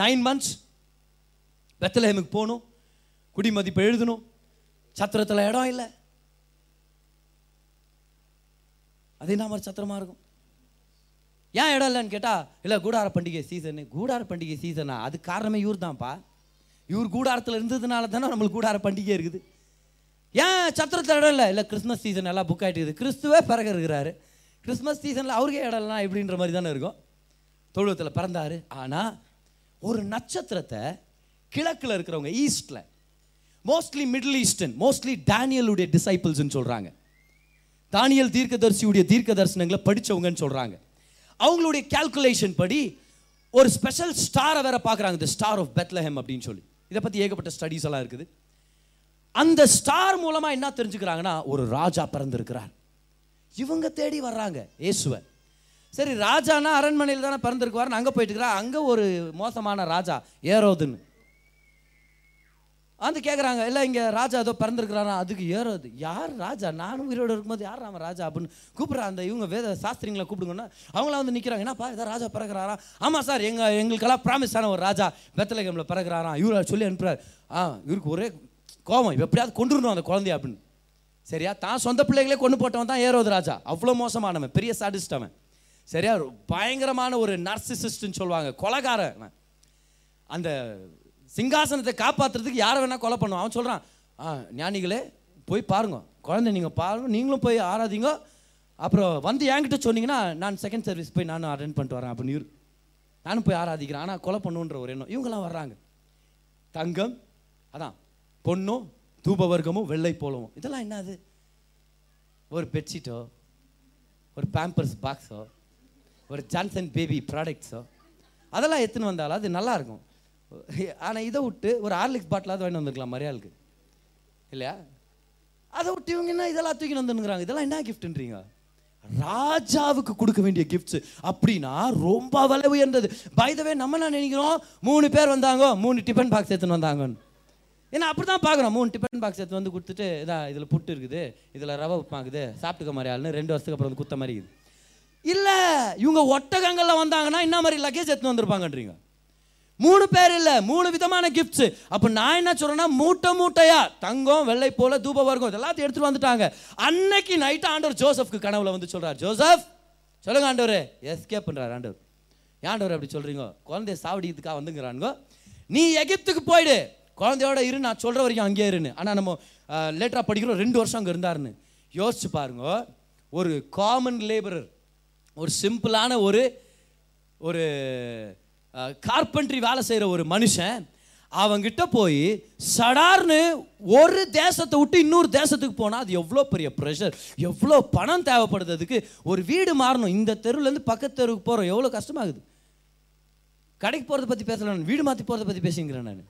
நைன் மந்த்ஸ் வெத்தலேமுக்கு போகணும். குடிமதிப்பு எழுதணும். சத்திரத்தில் இடம் இல்லை. அது என்ன மாதிரி சத்திரமாக இருக்கும்? ஏன் இடம் இல்லைன்னு கேட்டால் இல்லை கூடார பண்டிகை சீசனு கூடார பண்டிகை சீசனா அது காரணமே இவர் தான்ப்பா இவர் கூடாரத்தில் இருந்ததுனால தானே நம்மளுக்கு கூடார பண்டிகை இருக்குது. ஏன் சத்திரத்தில் இடம் இல்லை? இல்லை கிறிஸ்மஸ் சீசன் எல்லாம் புக் ஆகிட்டு இருக்குது. கிறிஸ்துவே பிறகு இருக்கிறாரு. கிறிஸ்மஸ் சீசனில் அவருக்கே இடம்லாம் எப்படின்ற மாதிரி தானே இருக்கும். தொழுவத்தில் பிறந்தார். ஆனால் ஒரு நட்சத்திரத்தை கிழக்கில் இருக்கிறவங்க ஈஸ்டில் மோஸ்ட்லி மிடில் ஈஸ்டர்ன் மோஸ்ட்லி டேனியலுடைய டிசைபிள்ஸ்ன்னு சொல்கிறாங்க தானியல் தீர்க்கதரிசியுடைய தீர்க்க தரிசனங்களை படிச்சவங்கன்னு சொல்கிறாங்க அவங்களுடைய கால்குலேஷன் படி ஒரு ஸ்பெஷல் ஸ்டாரை வேற பார்க்குறாங்க. த ஸ்டார் ஆஃப் பெத்லஹெம் அப்படின்னு சொல்லி. இதை பற்றி ஏகப்பட்ட ஸ்டடீஸ் எல்லாம் இருக்குது. அந்த ஸ்டார் மூலமாக என்ன தெரிஞ்சுக்கிறாங்கன்னா ஒரு ராஜா பிறந்திருக்கிறார். இவங்க தேடி வர்றாங்க இயேசுவை. சரி ராஜானா அரண்மனையில் தானே பிறந்திருக்குவார் அங்கே போயிட்டு இருக்கிறா. அங்கே ஒரு மோசமான ராஜா ஏரோதுன்னு. வந்து கேட்குறாங்க இல்லை இங்கே ராஜா ஏதோ பிறந்திருக்கிறாரா? அதுக்கு ஏறது யார் ராஜா? நானும் உயிரோடு இருக்கும்போது யார் ராம ராஜா? அப்படின்னு கூப்பிட்றா. அந்த இவங்க வேத சாஸ்திரிங்களை கூப்பிடுங்கன்னா அவங்களாம் வந்து நிற்கிறாங்க என்னப்பா ஏதோ ராஜா பிறகுறாரா ஆமாம் சார் எங்கள் எங்களுக்கெல்லாம் ப்ராமிஸ் ஆன ஒரு ராஜா பெத்தலகமில் பிறகுறாராம் இவர் சொல்லி அனுப்புகிறார் ஆ இவருக்கு ஒரே கோபம். எப்படியாவது கொண்டுடணும் அந்த குழந்தைய அப்படின்னு. சரியா? தான் சொந்த பிள்ளைகளே கொண்டு போட்டவன் தான் ஏரோது ராஜா. அவ்வளோ மோசமானவன். பெரிய சாடிஸ்ட் அவன். சரியா? பயங்கரமான ஒரு நர்சிசிஸ்ட்னு சொல்லுவாங்க. கொலகாரன். அந்த சிங்காசனத்தை காப்பாற்றுறதுக்கு யாரை வேணால் கொலை பண்ணுவான். அவன் சொல்கிறான் ஆ ஞானிகளே போய் பாருங்க. குழந்தை நீங்கள் பாருங்கள் நீங்களும் போய் ஆராதிங்க. அப்புறம் வந்து என்கிட்ட சொன்னீங்கன்னா நான் செகண்ட் சர்வீஸ் போய் நானும் அட்டன் பண்ணிட்டு வரேன் அப்படின்னு நானும் போய் ஆராதிக்கிறேன். ஆனால் கொலை பண்ணுன்ற ஒரு எண்ணம். இவங்கெல்லாம் வர்றாங்க. தங்கம் அதான் பொண்ணும் தூபவர்க்கமும் வெள்ளை போலவும் இதெல்லாம் என்னது ஒரு பெட்ஷீட்டோ ஒரு பேம்பர்ஸ் பாக்ஸோ ஒரு ஜான்சன் பேபி ப்ராடக்ட்ஸோ அதெல்லாம் எடுத்துன்னு வந்தாலும் அது நல்லாயிருக்கும் *laughs* ஆனால் இதை விட்டு ஒரு ஹார்லிக்ஸ் பாட்டிலாவது வாங்கி வந்திருக்கலாம் மரியாளுக்கு. இல்லையா? அதை விட்டு இவங்க என்ன இதெல்லாம் தூக்கி வந்துருங்கிறாங்க இதெல்லாம் என்ன கிஃப்ட்ன்றீங்க ராஜாவுக்கு கொடுக்க வேண்டிய கிஃப்ட்ஸ் அப்படின்னா ரொம்ப விலை உயர்ந்தது பைதவே நம்ம என்ன நினைக்கிறோம்? மூணு பேர் வந்தாங்க மூணு டிஃபன் பாக்ஸ் எடுத்துன்னு வந்தாங்கன்னு. ஏன்னா அப்படி தான் பார்க்குறோம் மூணு டிஃபன் பாக்ஸ் எடுத்து வந்து கொடுத்துட்டு இதான் இதில் புட்டு இருக்குது இதில் ரவை உப்புமாக்குது சாப்பிட்டுக்க மாதிரி ஆளுன்னு ரெண்டு வருஷத்துக்கு அப்புறம் வந்து குத்த மாதிரி இருக்குது. இல்லை இவங்க ஒட்டகங்களில் வந்தாங்கன்னா என்ன மாதிரி லக்கேஜ் எடுத்துன்னு வந்திருப்பாங்கன்றீங்க? மூணு பேர் இல்லை மூணு விதமான கிஃப்ட்ஸ் அப்போ நான் என்ன சொல்றேன்னா மூட்டை மூட்டையா தங்கம் வெள்ளை போல தூப வர்க்கம் இதெல்லாத்தையும் எடுத்துட்டு வந்துட்டாங்க. அன்னைக்கு நைட் ஆண்டவர் ஜோசப்க்கு கனவுல வந்து சொல்றார் ஜோசப் சொல்லுங்க ஆண்டவர். எஸ்கேப் பண்றாரு ஆண்டவர். ஏன் அப்படி சொல்றீங்க? குழந்தைய சாவடிக்கிறதுக்காக வந்துங்கிறானுங்க. நீ எகிப்துக்கு போயிடு. குழந்தையோட இரு நான் சொல்ற வரைக்கும் அங்கேயே இருன்னு. ஆனால் நம்ம லேட்டராக படிக்கிறோம் ரெண்டு வருஷம் அங்கே இருந்தாருன்னு. யோசிச்சு பாருங்க ஒரு காமன் லேபரர் ஒரு சிம்பிளான ஒரு ஒரு கார்பென்ட்ரி வேலை செய்கிற ஒரு மனுஷன் அவங்கிட்ட போய் சடார்னு ஒரு தேசத்தை விட்டு இன்னொரு தேசத்துக்கு போனால் அது எவ்வளோ பெரிய ப்ரெஷர் எவ்வளோ பணம் தேவைப்படுது அதுக்கு. ஒரு வீடு மாறணும். இந்த தெருவுலேருந்து பக்கத்து தெருவுக்கு போகிறோம் எவ்வளோ கஷ்டமாகுது. கடைக்கு போகிறத பற்றி பேசலாம் நான். வீடு மாற்றி போகிறத பற்றி பேசிங்கிறேன் நான்.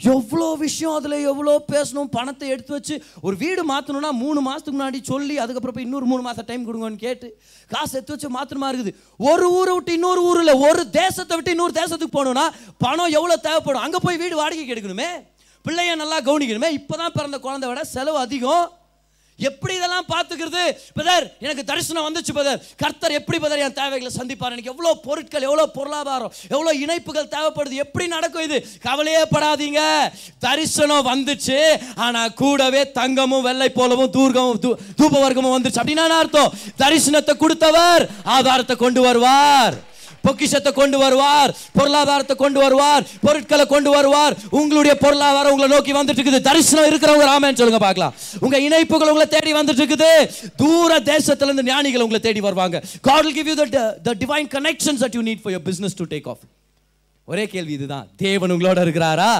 எவ்வளோ விஷயம் அதில் எவ்வளோ பேசணும் பணத்தை எடுத்து வச்சு ஒரு வீடு மாற்றணும்னா மூணு மாதத்துக்கு முன்னாடி சொல்லி அதுக்கப்புறம் போய் இன்னொரு மூணு மாதம் டைம் கொடுங்கன்னு கேட்டு காசு எடுத்து வச்சு மாற்றணுமா இருக்குது? ஒரு ஊரை விட்டு இன்னொரு ஊரில் ஒரு தேசத்தை விட்டு இன்னொரு தேசத்துக்கு போகணுன்னா பணம் எவ்வளோ தேவைப்படும்? அங்கே போய் வீடு வாடகைக்கு எடுக்கணுமே? பிள்ளைய நல்லா கவனிக்கணுமே? இப்போ தான் பிறந்த குழந்தை விட செலவு அதிகம். எப்படி இதெல்லாம் பார்த்துக்கிறது? பதர் எனக்கு தரிசனம் வந்துச்சு பதர் கர்த்தர் எப்படி பதர் என் தேவைகளை சந்திப்பார்? எனக்கு எவ்வளோ பொருட்கள் எவ்வளோ பொருளாதாரம் எவ்வளோ இணைப்புகள் தேவைப்படுது? எப்படி நடக்கும் இது? கவலையே படாதீங்க. தரிசனம் வந்துச்சு ஆனால் கூடவே தங்கமும் வெள்ளை போலவும் தூர்கமும் தூ- தூப வர்க்கமும் வந்துச்சு. அப்படின்னா அர்த்தம்? தரிசனத்தை கொடுத்தவர் ஆதாரத்தை கொண்டு வருவார். பொக்கிஷத்தை கொண்டு வருவார் பொருளாதாரத்தை கொண்டு வருவார் பொருட்களை கொண்டு வருவார். உங்களுடைய பொருளாதாரம் உங்களை நோக்கி வந்துட்டு இருக்குது தரிசனம் இருக்கிறவங்க ராமன் சொல்லுங்க பார்க்கலாம். உங்க இணைப்புகள் உங்களை தேடி வந்துட்டு இருக்குது தூர தேசத்துல இருந்து ஞானிகள் உங்களை தேடி வருவாங்க. God will give you the, the divine connections that you need for your business to take off. ஒரே கேள்வி இதுதான். தேவன் உங்களோட இருக்கிறாரா?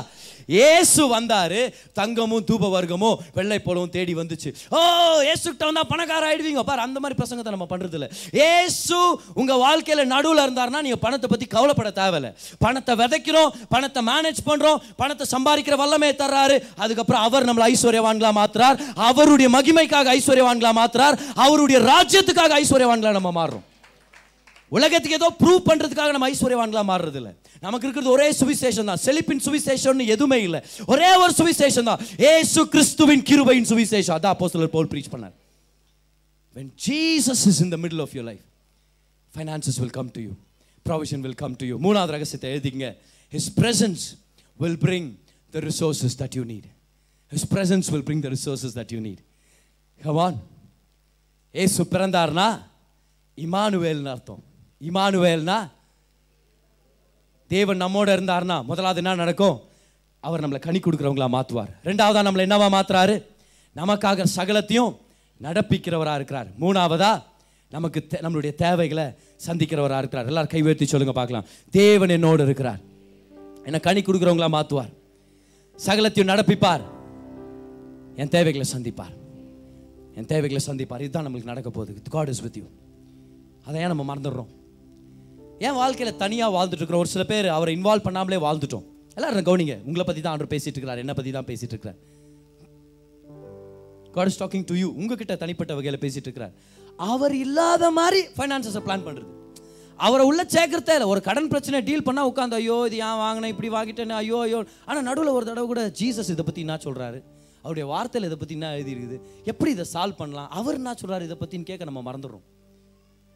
ஏசு வந்தாரு தங்கமும் தூப வர்க்கமும் வெள்ளை போலவும் தேடி வந்துச்சு. ஓ இயேசுக்கிட்ட வந்தா பணக்கார ஆயிடுவீங்க. பாரு அந்த மாதிரி பிரசங்கத்தை நம்ம பண்றது ஏசு இயேசு உங்க வாழ்க்கையில நடுவில் இருந்தாருன்னா நீங்க பணத்தை பத்தி கவலைப்பட தேவையில்ல. பணத்தை விதைக்கிறோம் பணத்தை மேனேஜ் பண்றோம் பணத்தை சம்பாதிக்கிற வல்லமே தர்றாரு. அதுக்கப்புறம் அவர் நம்மளை ஐஸ்வர்யவான்களா மாத்துறார். அவருடைய மகிமைக்காக ஐஸ்வர்யவான்களா மாத்துறார். அவருடைய ராஜ்யத்துக்காக ஐஸ்வர்யவான்களா நம்ம மாறுறோம். உலகத்துக்கு ஏதோ ப்ரூவ் பண்ணுறதுக்காக நம்ம ஐஸ்வர்யவான்களாக மாறுறது இல்லை நமக்கு இருக்கிறது ஒரே சுவிசேஷன் தான் செழிப்பின் சுவிசேஷம்னு எதுவுமே இல்லை ஒரே ஒரு சுவிசேஷன் தான் ஏசு கிறிஸ்துவின் கிருபையின் சுவிசேஷம் அதான் அப்போ சிலர் போல் ப்ரீச் பண்ணார் when Jesus is in the middle of your life finances will come to you provision will come to you மூணாவது ரகசியத்தை எழுதிங்க his presence will bring the resources that you need his presence will bring the resources that you need come on ஏசு பிறந்தார்னா இமானுவேல்னு அர்த்தம் இமானுவேல்னா தேவன் நம்மோட இருந்தார்னா முதலாவது என்ன நடக்கும்? அவர் நம்மளை கனி கொடுக்குறவங்களா மாற்றுவார் ரெண்டாவதாக நம்மளை என்னவா மாற்றுறாரு நமக்காக சகலத்தையும் நடப்பிக்கிறவராக இருக்கிறார். மூணாவதா நமக்கு தே- நம்மளுடைய தேவைகளை சந்திக்கிறவராக இருக்கிறார். எல்லாரும் கைவேற்றி சொல்லுங்க பார்க்கலாம். தேவன் என்னோடு இருக்கிறார். என்னை கனி கொடுக்குறவங்களா மாற்றுவார் சகலத்தையும் நடப்பிப்பார். என் தேவைகளை சந்திப்பார். என் தேவைகளை சந்திப்பார். இதுதான் நம்மளுக்கு நடக்க போகுது. காட் இஸ் வித் யூ அதை ஏன் நம்ம மறந்துடுறோம். ஏன் வாழ்க்கையில் தனியாக வாழ்ந்துட்டுருக்குறோம் ஒரு சில பேர் அவரை இன்வால்வ் பண்ணாமலே வாழ்ந்துட்டோம். எல்லாரும் கவனிங்க. உங்களை பற்றி தான் ஆண்டர் பேசிட்டு இருக்கிறார் என்ன பற்றி தான் பேசிட்டு இருக்கிறார் God is talking to you உங்ககிட்ட தனிப்பட்ட வகையில் பேசிட்டு இருக்கிறார் அவர் இல்லாத மாதிரி ஃபைனான்சஸை பிளான் பண்ணுறது அவரை உள்ள சேர்க்கறதே இல்லை. ஒரு கடன் பிரச்சனை டீல் பண்ணால் உட்காந்து ஐயோ இது ஏன் வாங்கினேன்? இப்படி வாங்கிட்டேன்னு ஐயோ ஐயோ. ஆனால் நடுவில் ஒரு தடவை கூட ஜீசஸ் இதை பற்றி என்ன சொல்கிறாரு அவருடைய வார்த்தையில் இதை பற்றி என்ன எழுதியிருக்குது? எப்படி இதை சால்வ் பண்ணலாம்? அவர் என்ன சொல்கிறார் இதை பற்றின்னு கேட்க நம்ம மறந்துடுறோம்.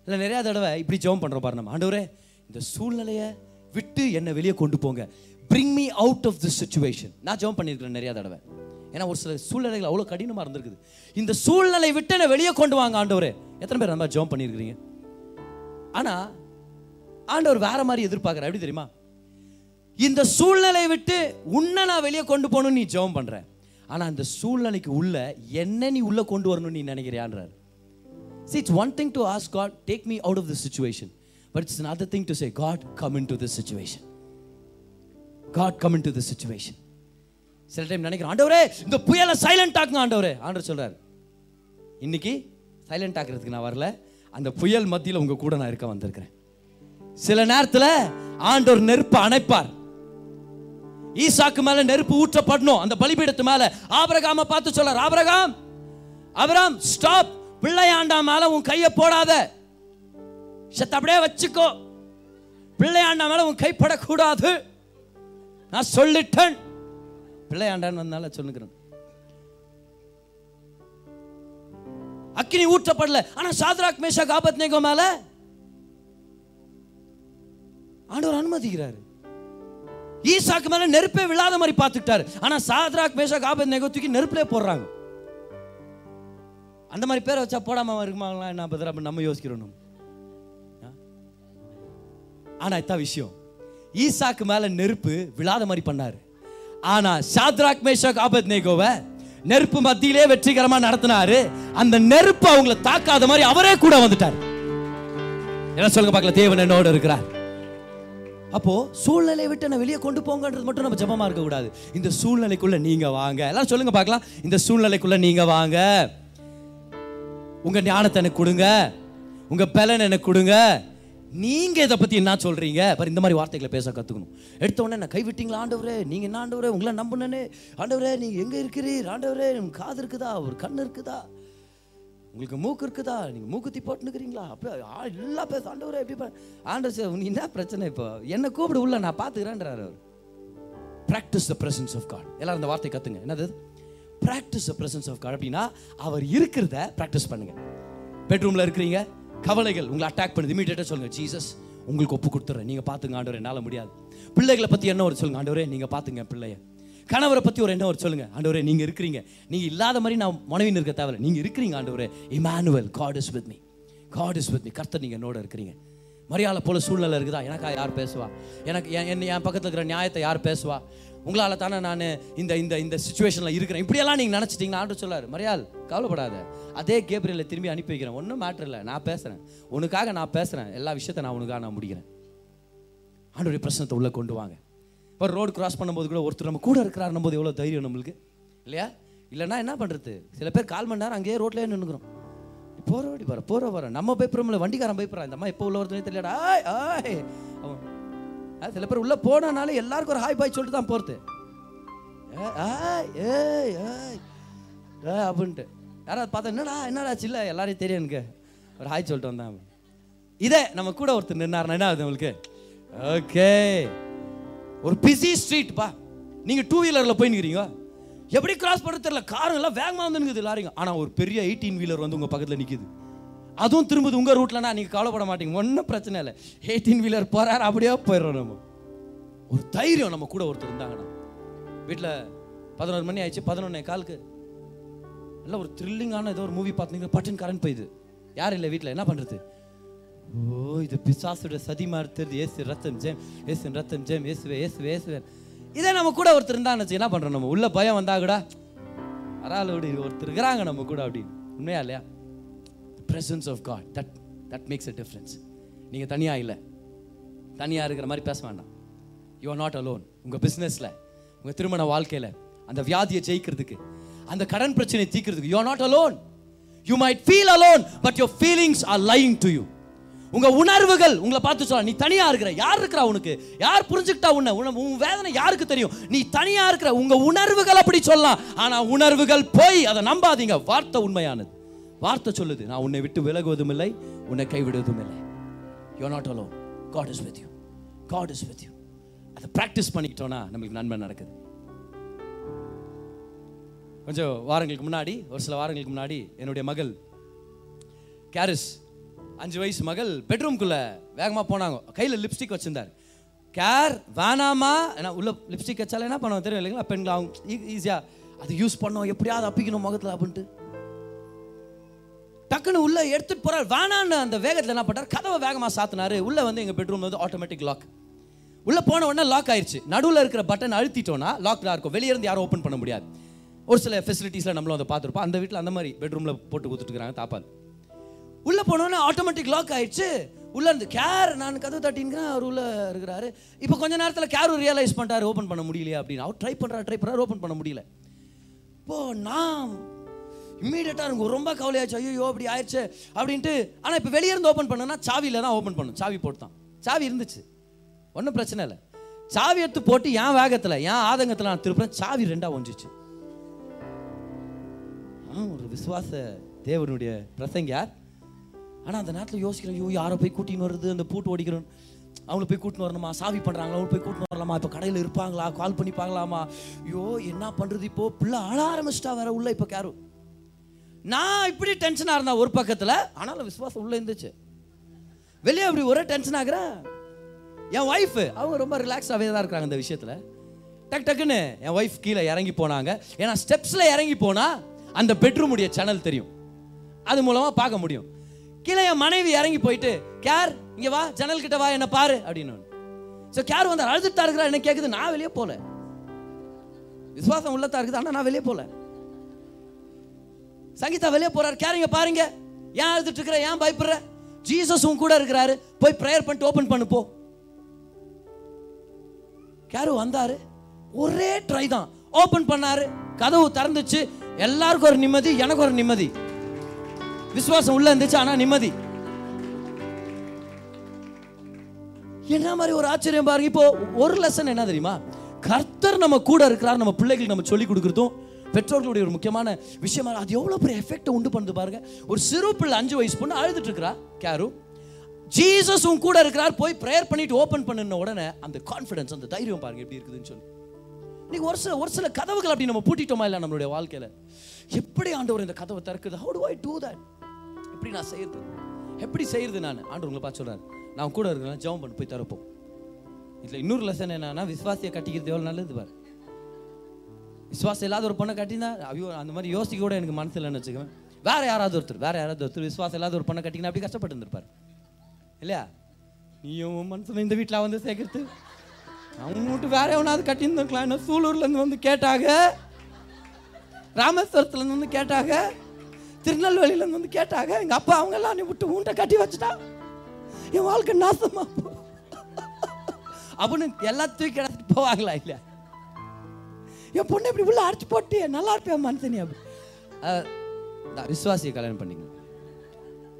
இல்லை நிறையா தடவை இப்படி ஜெபம் பண்ணுறோம் பாரு நம்ம. ஆண்டவரே இந்த சூழ்நிலையை விட்டு என்னை வெளியே கொண்டு போங்க. Bring me out of this situation நான் ஜெபம் பண்ணியிருக்கிறேன் நிறையா தடவை. ஏன்னா ஒரு சில சூழ்நிலைகள் அவ்வளோ கடினமாக இருந்திருக்குது. இந்த சூழ்நிலை விட்டு என்னை வெளியே கொண்டு வாங்க ஆண்டவரே. எத்தனை பேர் நம்ம ஜெபம் பண்ணியிருக்கிறீங்க? ஆனால் ஆண்டவர் வேற மாதிரி எதிர்பார்க்குற எப்படி தெரியுமா? இந்த சூழ்நிலையை விட்டு உன்னை நான் வெளியே கொண்டு போகணும்னு நீ ஜெபம் பண்ணுற ஆனால் அந்த சூழ்நிலைக்கு உள்ள என்ன நீ உள்ளே கொண்டு வரணும்னு நீ நினைக்கிறியான்றார். See, it's one thing to ask God, take me out of this situation. But it's another thing to say, God, come into this situation. God, come into this situation. சில டைம் நினைக்கிறேன் ஆண்டவரே இந்த புயலை சைலண்ட் ஆக்குங்க ஆண்டவரே ஆண்டவர் சொல்றாரு இன்னைக்கு சைலண்ட் ஆக்குறதுக்கு நான் வரல அந்த புயல் மத்தியில் உங்க கூட நான் இருக்க வந்திருக்கிறேன் சில நேரத்துல ஆண்டவர் நெருப்பு அணைப்பார் ஈசாக்கு மேல நெருப்பு ஊற்றப்படணும் அந்த பலிபீடத்து மேல ஆபரகாம பார்த்து சொல்றார் ஆபரகாம் அபராம் ஸ்டாப் பிள்ளையாண்டா மேல உன் கையை போடாத. செத்த அப்படியே வச்சுக்கோ. பிள்ளையாண்டா மேல உன் கைப்படக்கூடாது நான் சொல்லிட்டேன். பிள்ளையாண்டான்னு வந்தால சொல்லுகிறேன். அக்கினி ஊற்றப்படல. ஆனா சாத்ராக் காபத் நேகம் மேல ஆண்டவர் அனுமதிக்கிறாரு. ஈசாக்கு மேல நெருப்பே விழாத மாதிரி பார்த்துக்கிட்டாரு. ஆனா சாத்ராக் காபத் ஆபத்நேகோ தூக்கி நெருப்பிலே போடுறாங்க. அந்த மாதிரி பேரை வச்சா போடாம இருக்குமாங்களா? என்ன பதில் அப்படி நம்ம யோசிக்கிறோம் ஆனால் ஆனா இதான் விஷயம். ஈசாக்கு மேல நெருப்பு விழாத மாதிரி பண்ணாரு. ஆனா சாத்ராக் மேஷாக் ஆபத்நேகோவை நெருப்பு மத்தியிலே வெற்றிகரமா நடத்தினாரு. அந்த நெருப்பு அவங்கள தாக்காத மாதிரி அவரே கூட வந்துட்டார். என்ன சொல்லுங்க பார்க்கல தேவன் என்னோட இருக்கிறார். அப்போ சூழ்நிலையை விட்டு என்ன வெளியே கொண்டு போங்கன்றது மட்டும் நம்ம ஜபமா இருக்க கூடாது இந்த சூழ்நிலைக்குள்ள நீங்க வாங்க. எல்லாம் சொல்லுங்க பார்க்கலாம். இந்த சூழ்நிலைக்குள்ள நீங்க வாங்க. உங்க ஞானத்தை எனக்கு கொடுங்க. உங்க பலன் எனக்கு கொடுங்க. நீங்க இதை பத்தி என்ன சொல்றீங்க? பாரு இந்த மாதிரி வார்த்தைகளை பேச கத்துக்கணும். எடுத்த உடனே நான் கைவிட்டீங்களா ஆண்டவரே? நீங்க என்ன ஆண்டவரே? உங்களை நம்பினே ஆண்டவரே நீங்க எங்க இருக்கிறீர்? ஆண்டவரே உங்க காது இருக்குதா? ஒரு கண் இருக்குதா? உங்களுக்கு மூக்கு இருக்குதா? நீங்க மூக்குத்தி போட்டுனுக்கிறீங்களா அப்போ எல்லாம் பேச ஆண்டவரே எப்படி பா- ஆண்டவர் சார் நீ என்ன பிரச்சனை இப்போ? என்ன கூப்பிடு உள்ள நான் பார்த்துக்கிறேன்றாரு அவர். Practise the presence of God எல்லாரும் இந்த வார்த்தை கத்துங்க. என்னது practise the presence of God அப்படின்னா அவர் இருக்கிறத ப்ராக்டிஸ் பண்ணுங்க. பெட்ரூமில் இருக்கிறீங்க கவலைகள் உங்களை அட்டாக் பண்ணுது இமீடியட்டாக சொல்லுங்கள் ஜீசஸ் உங்களுக்கு ஒப்பு கொடுத்துறேன். நீங்கள் பார்த்துங்க ஆண்டவர் என்னால் முடியாது. பிள்ளைகளை பற்றி என்ன ஒரு சொல்லுங்க ஆண்டவரே நீங்கள் பார்த்துங்க பிள்ளைய. கணவரை பற்றி ஒரு என்ன ஒரு சொல்லுங்கள் ஆண்டவரே நீங்கள் இருக்கிறீங்க. நீங்கள் இல்லாத மாதிரி நான் மனைவின்னு இருக்க தேவையில்ல. நீங்கள் இருக்கிறீங்க ஆண்டவரே. Immanuel God is with me God is with me கர்த்தர் நீங்கள் என்னோட இருக்கிறீங்க. மரியாதை போல சூழ்நிலை இருக்குதா? எனக்கா யார் பேசுவா? எனக்கு என் என் என் பக்கத்தில் இருக்கிற நியாயத்தை யார் பேசுவா? உங்களால் தானே நான் இந்த இந்த இந்த சுச்சுவேஷனில் இருக்கிறேன். இப்படியெல்லாம் நீங்கள் நினச்சிட்டிங்கன்னா ஆண்டு சொல்லார் மரியாள் கவலைப்படாத. அதே கேப்ரியலை திரும்பி அனுப்பி வைக்கிறேன். ஒன்றும் மேட்ரு இல்லை. நான் பேசுகிறேன் உனக்காக நான் பேசுகிறேன் எல்லா விஷயத்தை நான் உனக்காக நான் முடிக்கிறேன். ஆண்டோடைய பிரச்சனத்தை உள்ளே கொண்டு வாங்க. இப்போ ரோடு கிராஸ் பண்ணும்போது கூட ஒருத்தர் நம்ம கூட இருக்கிறாருன்னும் போது எவ்வளோ தைரியம் நம்மளுக்கு? இல்லையா? இல்லைன்னா என்ன பண்ணுறது சில பேர் கால் மணி நேரம் அங்கேயே ரோட்லேயே நின்றுக்கிறோம் போகிற வடி போகிற போகிற வர நம்ம பயப்படுறோம்ல வண்டிக்காரன் பயப்படுறான். இந்த அம்மா எப்போ உள்ள ஒருத்தனே தெரியலடா. ஆய் ஆய். அவன் சில பேர் உள்ளே போனனால எல்லாருக்கும் ஒரு ஹாய் பாய் சொல்லிட்டு தான் போகிறது ஆய் ஏய் ஏய் ஏ அப்படின்ட்டு. யாராவது பார்த்தா என்னடா என்னடா சில்ல? எல்லாரையும் தெரியும் எனக்கு. ஒரு ஹாய் சொல்லிட்டு வந்தான் இதே நம்ம கூட ஒருத்தர் நின்னாருன்னா என்ன ஆகுது உங்களுக்கு? ஓகே. ஒரு பிஸி ஸ்ட்ரீட் பா. நீங்க டூ வீலர்ல போய் நிக்கிறீங்க எப்படி கிராஸ் பண்ண தெரியல? காருங்க எல்லாம் வந்து நிற்குது லாரிங்க ஆனால் ஒரு பெரிய எயிட்டீன் வீலர் வந்து உங்கள் பக்கத்தில் நிற்கிது அதுவும் திரும்புது உங்கள் ரூட்லனா நீங்கள் கவலைப்பட மாட்டீங்க. ஒன்றும் பிரச்சனை இல்லை. எயிட்டீன் வீலர் போகிறார் அப்படியே போயிடுறோம் நம்ம. ஒரு தைரியம் நம்ம கூட ஒருத்தர் இருந்தாங்கன்னா. வீட்டில் பதினோரு மணி ஆயிடுச்சு பதினொன்னே காலுக்கு. நல்ல ஒரு த்ரில்லிங்கான ஏதோ ஒரு மூவி பார்த்தீங்கன்னா பட்டன் கரண்ட் போயிடுது யாரும் இல்லை வீட்டில் என்ன பண்ணுறது ஓ இது பிசாசுட சதி மாறுத்தது ஏசு ரத்தம் ஜெயம் ஏசு ரத்தம் ஜெயம் ஏசுவே ஏசுவே ஏசுவே. இதே நம்ம கூட ஒருத்தர் இருந்தான்னு என்ன பண்ணுறோம் நம்ம? உள்ள பயம் வந்தா கூட பரவாயில்ல ஒருத்தர் இருக்கிறாங்க நம்ம கூட அப்படின்னு. உண்மையா இல்லையா? Presence of God that that makes a difference நீங்கள் தனியாக இல்லை. தனியாக இருக்கிற மாதிரி பேச வேண்டாம். யூ ஆர் நாட் அலோன் உங்கள் பிஸ்னஸில் உங்கள் திருமண வாழ்க்கையில் அந்த வியாதியை ஜெயிக்கிறதுக்கு அந்த கடன் பிரச்சனையை தீக்கிறதுக்கு you are not alone you might feel alone but your feelings are lying to you உங்க உணர்வுகள் உங்களை பார்த்து சொல்ல நீ தனியா இருக்கிற யார் இருக்கிறா உனக்கு? யார் புரிஞ்சுக்கிட்டா உன்னை உன் வேதனை யாருக்கு தெரியும்? நீ தனியா இருக்கிற உங்க உணர்வுகள் அப்படி சொல்லலாம். ஆனா உணர்வுகள் போய் அதை நம்பாதீங்க. வார்த்தை உண்மையானது. வார்த்தை சொல்லுது நான் உன்னை விட்டு விலகுவதும் இல்லை உன்னை கைவிடுவதும் இல்லை you not alone God is with you God is with you அதை ப்ராக்டிஸ் பண்ணிக்கிட்டோன்னா நம்மளுக்கு நன்மை நடக்குது. கொஞ்சம் வாரங்களுக்கு முன்னாடி ஒரு சில வாரங்களுக்கு முன்னாடி என்னுடைய மகள் கேரிஸ் அஞ்சு வயசு மகள் பெட்ரூம்குள்ளே வேகமாக போனாங்க. கையில் லிப்ஸ்டிக் வச்சுருந்தார். கேர் வேணாமா? ஏன்னா உள்ள லிப்ஸ்டிக் வச்சாலே என்ன பண்ணுவோம் தெரியும் இல்லைங்களா? பெண்கள் அவங்க ஈஸியாக அது யூஸ் பண்ணோம். எப்படியாவது அப்பிக்கணும் முகத்தில் அப்படின்ட்டு. டக்குன்னு உள்ளே எடுத்துட்டு போறாரு. வேணான்னு அந்த வேகத்தில் என்ன பண்ணார் கதவை வேகமாக சாத்தினாரு. உள்ளே வந்து எங்கள் பெட்ரூம் வந்து ஆட்டோமேட்டிக் லாக் உள்ளே போன உடனே லாக் ஆயிடுச்சு நடுவில் இருக்கிற பட்டன் அழுத்திட்டோன்னா லாக்டாக இருக்கும். வெளியே இருந்து யாரும் ஓப்பன் பண்ண முடியாது. ஒரு சில ஃபெசிலிட்டிஸில் நம்மளும் அதை பார்த்துருப்போம். அந்த வீட்டில் அந்த மாதிரி பெட்ரூமில் போட்டு கொடுத்துட்டுருக்காங்க தாப்பாது உள்ளே போனோன்னே ஆட்டோமேட்டிக் லாக் ஆயிடுச்சு உள்ளே இருந்து கேர் நான் கதவு தட்டிங்கிறேன் அவர் உள்ளே இருக்கிறாரு. இப்போ கொஞ்ச நேரத்தில் கேர் ரியலைஸ் பண்ணிட்டாரு. ஓப்பன் பண்ண முடியலையா அப்படின்னு. அவர் ட்ரை பண்ணுறாரு ட்ரை பண்ணுறாரு ஓப்பன் பண்ண முடியல. இப்போ நான் இம்மீடியட்டாக எனக்கு ரொம்ப கவலையாச்சு. ஐயோ அப்படி ஆயிடுச்சு அப்படின்ட்டு. ஆனால் இப்போ வெளியே இருந்து ஓப்பன் பண்ணனா சாவியில் தான் ஓப்பன் பண்ணும் சாவி போட்டுதான் சாவி இருந்துச்சு. ஒன்றும் பிரச்சனை இல்லை. சாவி எடுத்து போட்டு என் வேகத்தில் என் ஆதங்கத்தில் நான் திருப்புறேன். சாவி ரெண்டாக ஒஞ்சிச்சு. ஆ ஒரு விசுவாச தேவனுடைய பிரசங்க யார்? ஆனால் அந்த நேரத்தில் யோசிக்கிறேன் ஐயோ யாரை போய் கூட்டின்னு வருது அந்த பூட்டு ஓடிக்கிறோம் அவங்கள போய் கூட்டின்னு வரணுமா? சாவி பண்ணுறாங்களா அவங்க போய் கூட்டின்னு வரலாமா? இப்போ கடையில் இருப்பாங்களா? கால் பண்ணிப்பாங்களாமா ஐயோ என்ன பண்ணுறது இப்போ? பிள்ளை ஆள ஆரம்பிச்சிட்டா வேற உள்ள இப்போ கேரு. நான் இப்படி டென்ஷனாக இருந்தேன் ஒரு பக்கத்தில். ஆனாலும் விசுவாசம் உள்ளே இருந்துச்சு. வெளியே அப்படி ஒரே டென்ஷன் ஆகிறேன் என் ஒய்ஃப் அவங்க ரொம்ப ரிலாக்ஸாகவே தான் இருக்கிறாங்க இந்த விஷயத்தில். டக் டக்குன்னு என் ஒய்ஃப் கீழே இறங்கி போனாங்க. ஏன்னா ஸ்டெப்ஸில் இறங்கி போனால் அந்த பெட்ரூமுடைய சேனல் தெரியும். அது மூலமாக பார்க்க முடியும். கீழே என் மனைவி இறங்கி போயிட்டு கேர் இங்கே வா ஜன்னல் கிட்ட வா என்ன பாரு அப்படின்னு. ஸோ கேர் வந்து அழுதுட்டா இருக்கிறா என்ன கேட்குது நான் வெளியே போகல விசுவாசம் உள்ளதா இருக்குது ஆனால் நான் வெளியே போகல சங்கீதா வெளியே போறாரு. கேரிங்க பாருங்க. ஏன் அழுதுட்டு இருக்கிற? ஏன் பயப்படுற? ஜீசஸ் உன் கூட இருக்கிறாரு. போய் ப்ரேயர் பண்ணிட்டு ஓபன் பண்ணு போ. கேரு வந்தாரு. ஒரே ட்ரை தான். ஓபன் பண்ணாரு. கதவு திறந்துச்சு. எல்லாருக்கும் ஒரு நிம்மதி எனக்கு ஒரு நிம்மதி. விசுவாசம் உள்ள இருந்துச்சு ஆனா நிம்மதி. என்ன மாதிரி ஒரு ஆச்சரியம் பாருங்க. இப்போ ஒரு லெசன் என்ன தெரியுமா? கர்த்தர் நம்ம கூட இருக்கிறார் நம்ம பிள்ளைகளுக்கு நம்ம சொல்லி கொடுக்குறதும் பெற்றோர்களுடைய ஒரு முக்கியமான விஷயமா. அது எவ்வளோ பெரிய எஃபெக்டை உண்டு பண்ணுது பாருங்க. ஒரு சிறு பிள்ளை அஞ்சு வயசு பொண்ணு அழுதுட்டு இருக்கிறா கேரு. ஜீசஸ் உன் கூட இருக்கிறார் போய் ப்ரேயர் பண்ணிட்டு ஓப்பன் பண்ணின உடனே அந்த கான்ஃபிடன்ஸ் அந்த தைரியம் பாருங்க எப்படி இருக்குதுன்னு சொல்லி. இன்னைக்கு ஒரு சில ஒரு சில கதவுகள் அப்படி நம்ம பூட்டிட்டோமா இல்லை நம்மளுடைய வாழ்க்கையில? எப்படி ஆண்டவர் இந்த கதவை திறக்குது? How do I do that எப்படி நான் செய்யறது? எப்படி செய்யறது நான்? ஆண்டவர் உங்களை பார்த்து சொல்றாரு. நான் கூட இருக்கிறேன் ஜெபம் பண்ணி போய் திறப்போம். இதுல இன்னொரு லெசன் என்னன்னா விசுவாசியை கட்டிக்கிறது எவ்வளவு நல்லது பாரு. விசுவாசம் இல்லாத ஒரு பொண்ணை கட்டினா ஐயோ அந்த மாதிரி யோசிக்க கூட எனக்கு மனசு இல்லைன்னு வச்சுக்கோங்க. வேற யாராவது ஒருத்தர் வேற யாராவது ஒருத்தர் விசுவாசம் இல்லாத ஒரு பொண்ணை கட்டினா அப்படி கஷ்டப்பட்டு இருந்திருப்பாரு இல்லையா? நீயும் மனசில் இந்த வீட்டில் வந்து சேர்க்கறது. அவங்க மட்டும் வேற எவனாவது கட்டியிருந்துருக்கலாம். என்ன சூலூர்லேருந்து வந்து கேட்டாக? ராமேஸ்வரத்துலேருந்து வந்து கேட்டாக? திருநெல்வேலியிலேருந்து வந்து கேட்டாங்க எங்கள் அப்பா அவங்க எல்லாம் நீ விட்டு உன்ட்ட கட்டி வச்சுட்டா? என் வாழ்க்கை நாசமா அப்படின்னு எல்லாத்தையும் கிடச்சிட்டு போவாங்களா இல்லையா? என் பொண்ணை இப்படி உள்ள அரைச்சி போட்டு நல்லா இருப்பேன் மனுஷனி அப்படி. அஹ், நான் கல்யாணம் பண்ணிங்க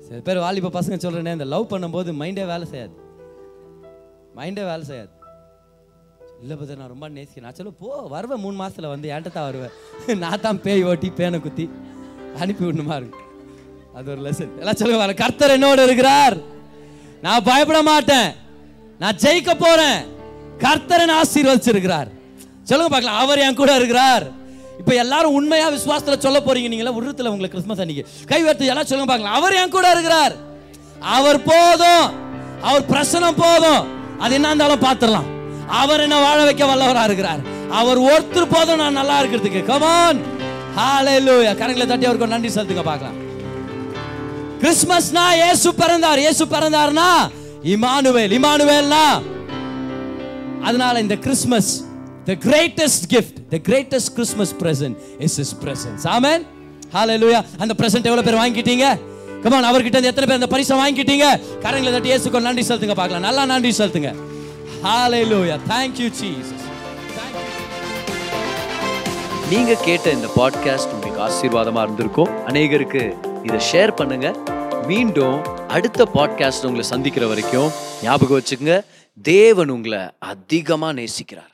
சில பேர் வாலிப பசங்க சொல்றேனே இந்த லவ் பண்ணும்போது மைண்டே வேலை செய்யாது. மைண்டே வேலை செய்யாது. இல்லை பதர் நான் ரொம்ப நேசிக்கிறேன். நான் சொல்ல போ வருவேன் மூணு மாசத்துல வந்து ஏன்ட்ட தான் வருவேன். *laughs* நான் தான் பேய் ஓட்டி பேனை குத்தி அனுப்பி விடணுமா இருக்கு? அது ஒரு லெசன் எல்லாம் சொல்லுங்க பாருங்க, கர்த்தர் என்னோட இருக்கிறார். நான் பயப்பட மாட்டேன். நான் ஜெயிக்க போறேன். கர்த்தரன் ஆசீர்வதிச்சிருக்கிறார். சொல்லுங்க பார்க்கலாம். அவர் என் கூட இருக்கிறார். இப்போ எல்லாரும் உண்மையா விசுவாசத்துல சொல்ல போறீங்க நீங்களா உருத்துல உங்களுக்கு கிறிஸ்மஸ் அன்னைக்கு. கை உயர்த்தி எல்லாம் சொல்லுங்க பார்க்கலாம். அவர் என் கூட இருக்கிறார். அவர் போதும். அவர் பிரசனம் போதும். அது என்ன இருந்தாலும் பார்த்துடலாம். அவர் என்ன வாழ வைக்க வல்லவரா இருக்கிறார். அவர் ஒருத்தர் போதும் நான் நல்லா இருக்கிறதுக்கு. கமான் ஹalleluya கரங்களை தட்டி அவருக்கு நன்றி செலுத்துங்க பார்க்கலாம். கிறிஸ்மஸ்னா இயேசு பிறந்தார். இயேசு பிறந்தார்னா இமானுவேல். இமானுவேல்னா அதனால இந்த Christmas the greatest gift the greatest christmas present is his presence. Amen. Hallelujah. அந்த present எவ்வளவு பேர் வாங்கிட்டீங்க? கமான் அவர்கிட்ட இருந்து எத்தனை பேர் அந்த பரிசை வாங்கிட்டீங்க? கரங்களை தட்டி இயேசுக்கு நன்றி செலுத்துங்க பார்க்கலாம். நல்லா நன்றி செலுத்துங்க. Hallelujah. Thank you jesus. நீங்க கேட்ட இந்த பாட்காஸ்ட் உங்களுக்கு ஆசீர்வாதமா இருந்திருக்கும். அநேகருக்கு இதை ஷேர் பண்ணுங்க. மீண்டும் அடுத்த பாட்காஸ்ட் உங்களை சந்திக்கிற வரைக்கும் ஞாபகம் வச்சுக்கோங்க. தேவன் உங்களை அதிகமாக நேசிக்கிறார்.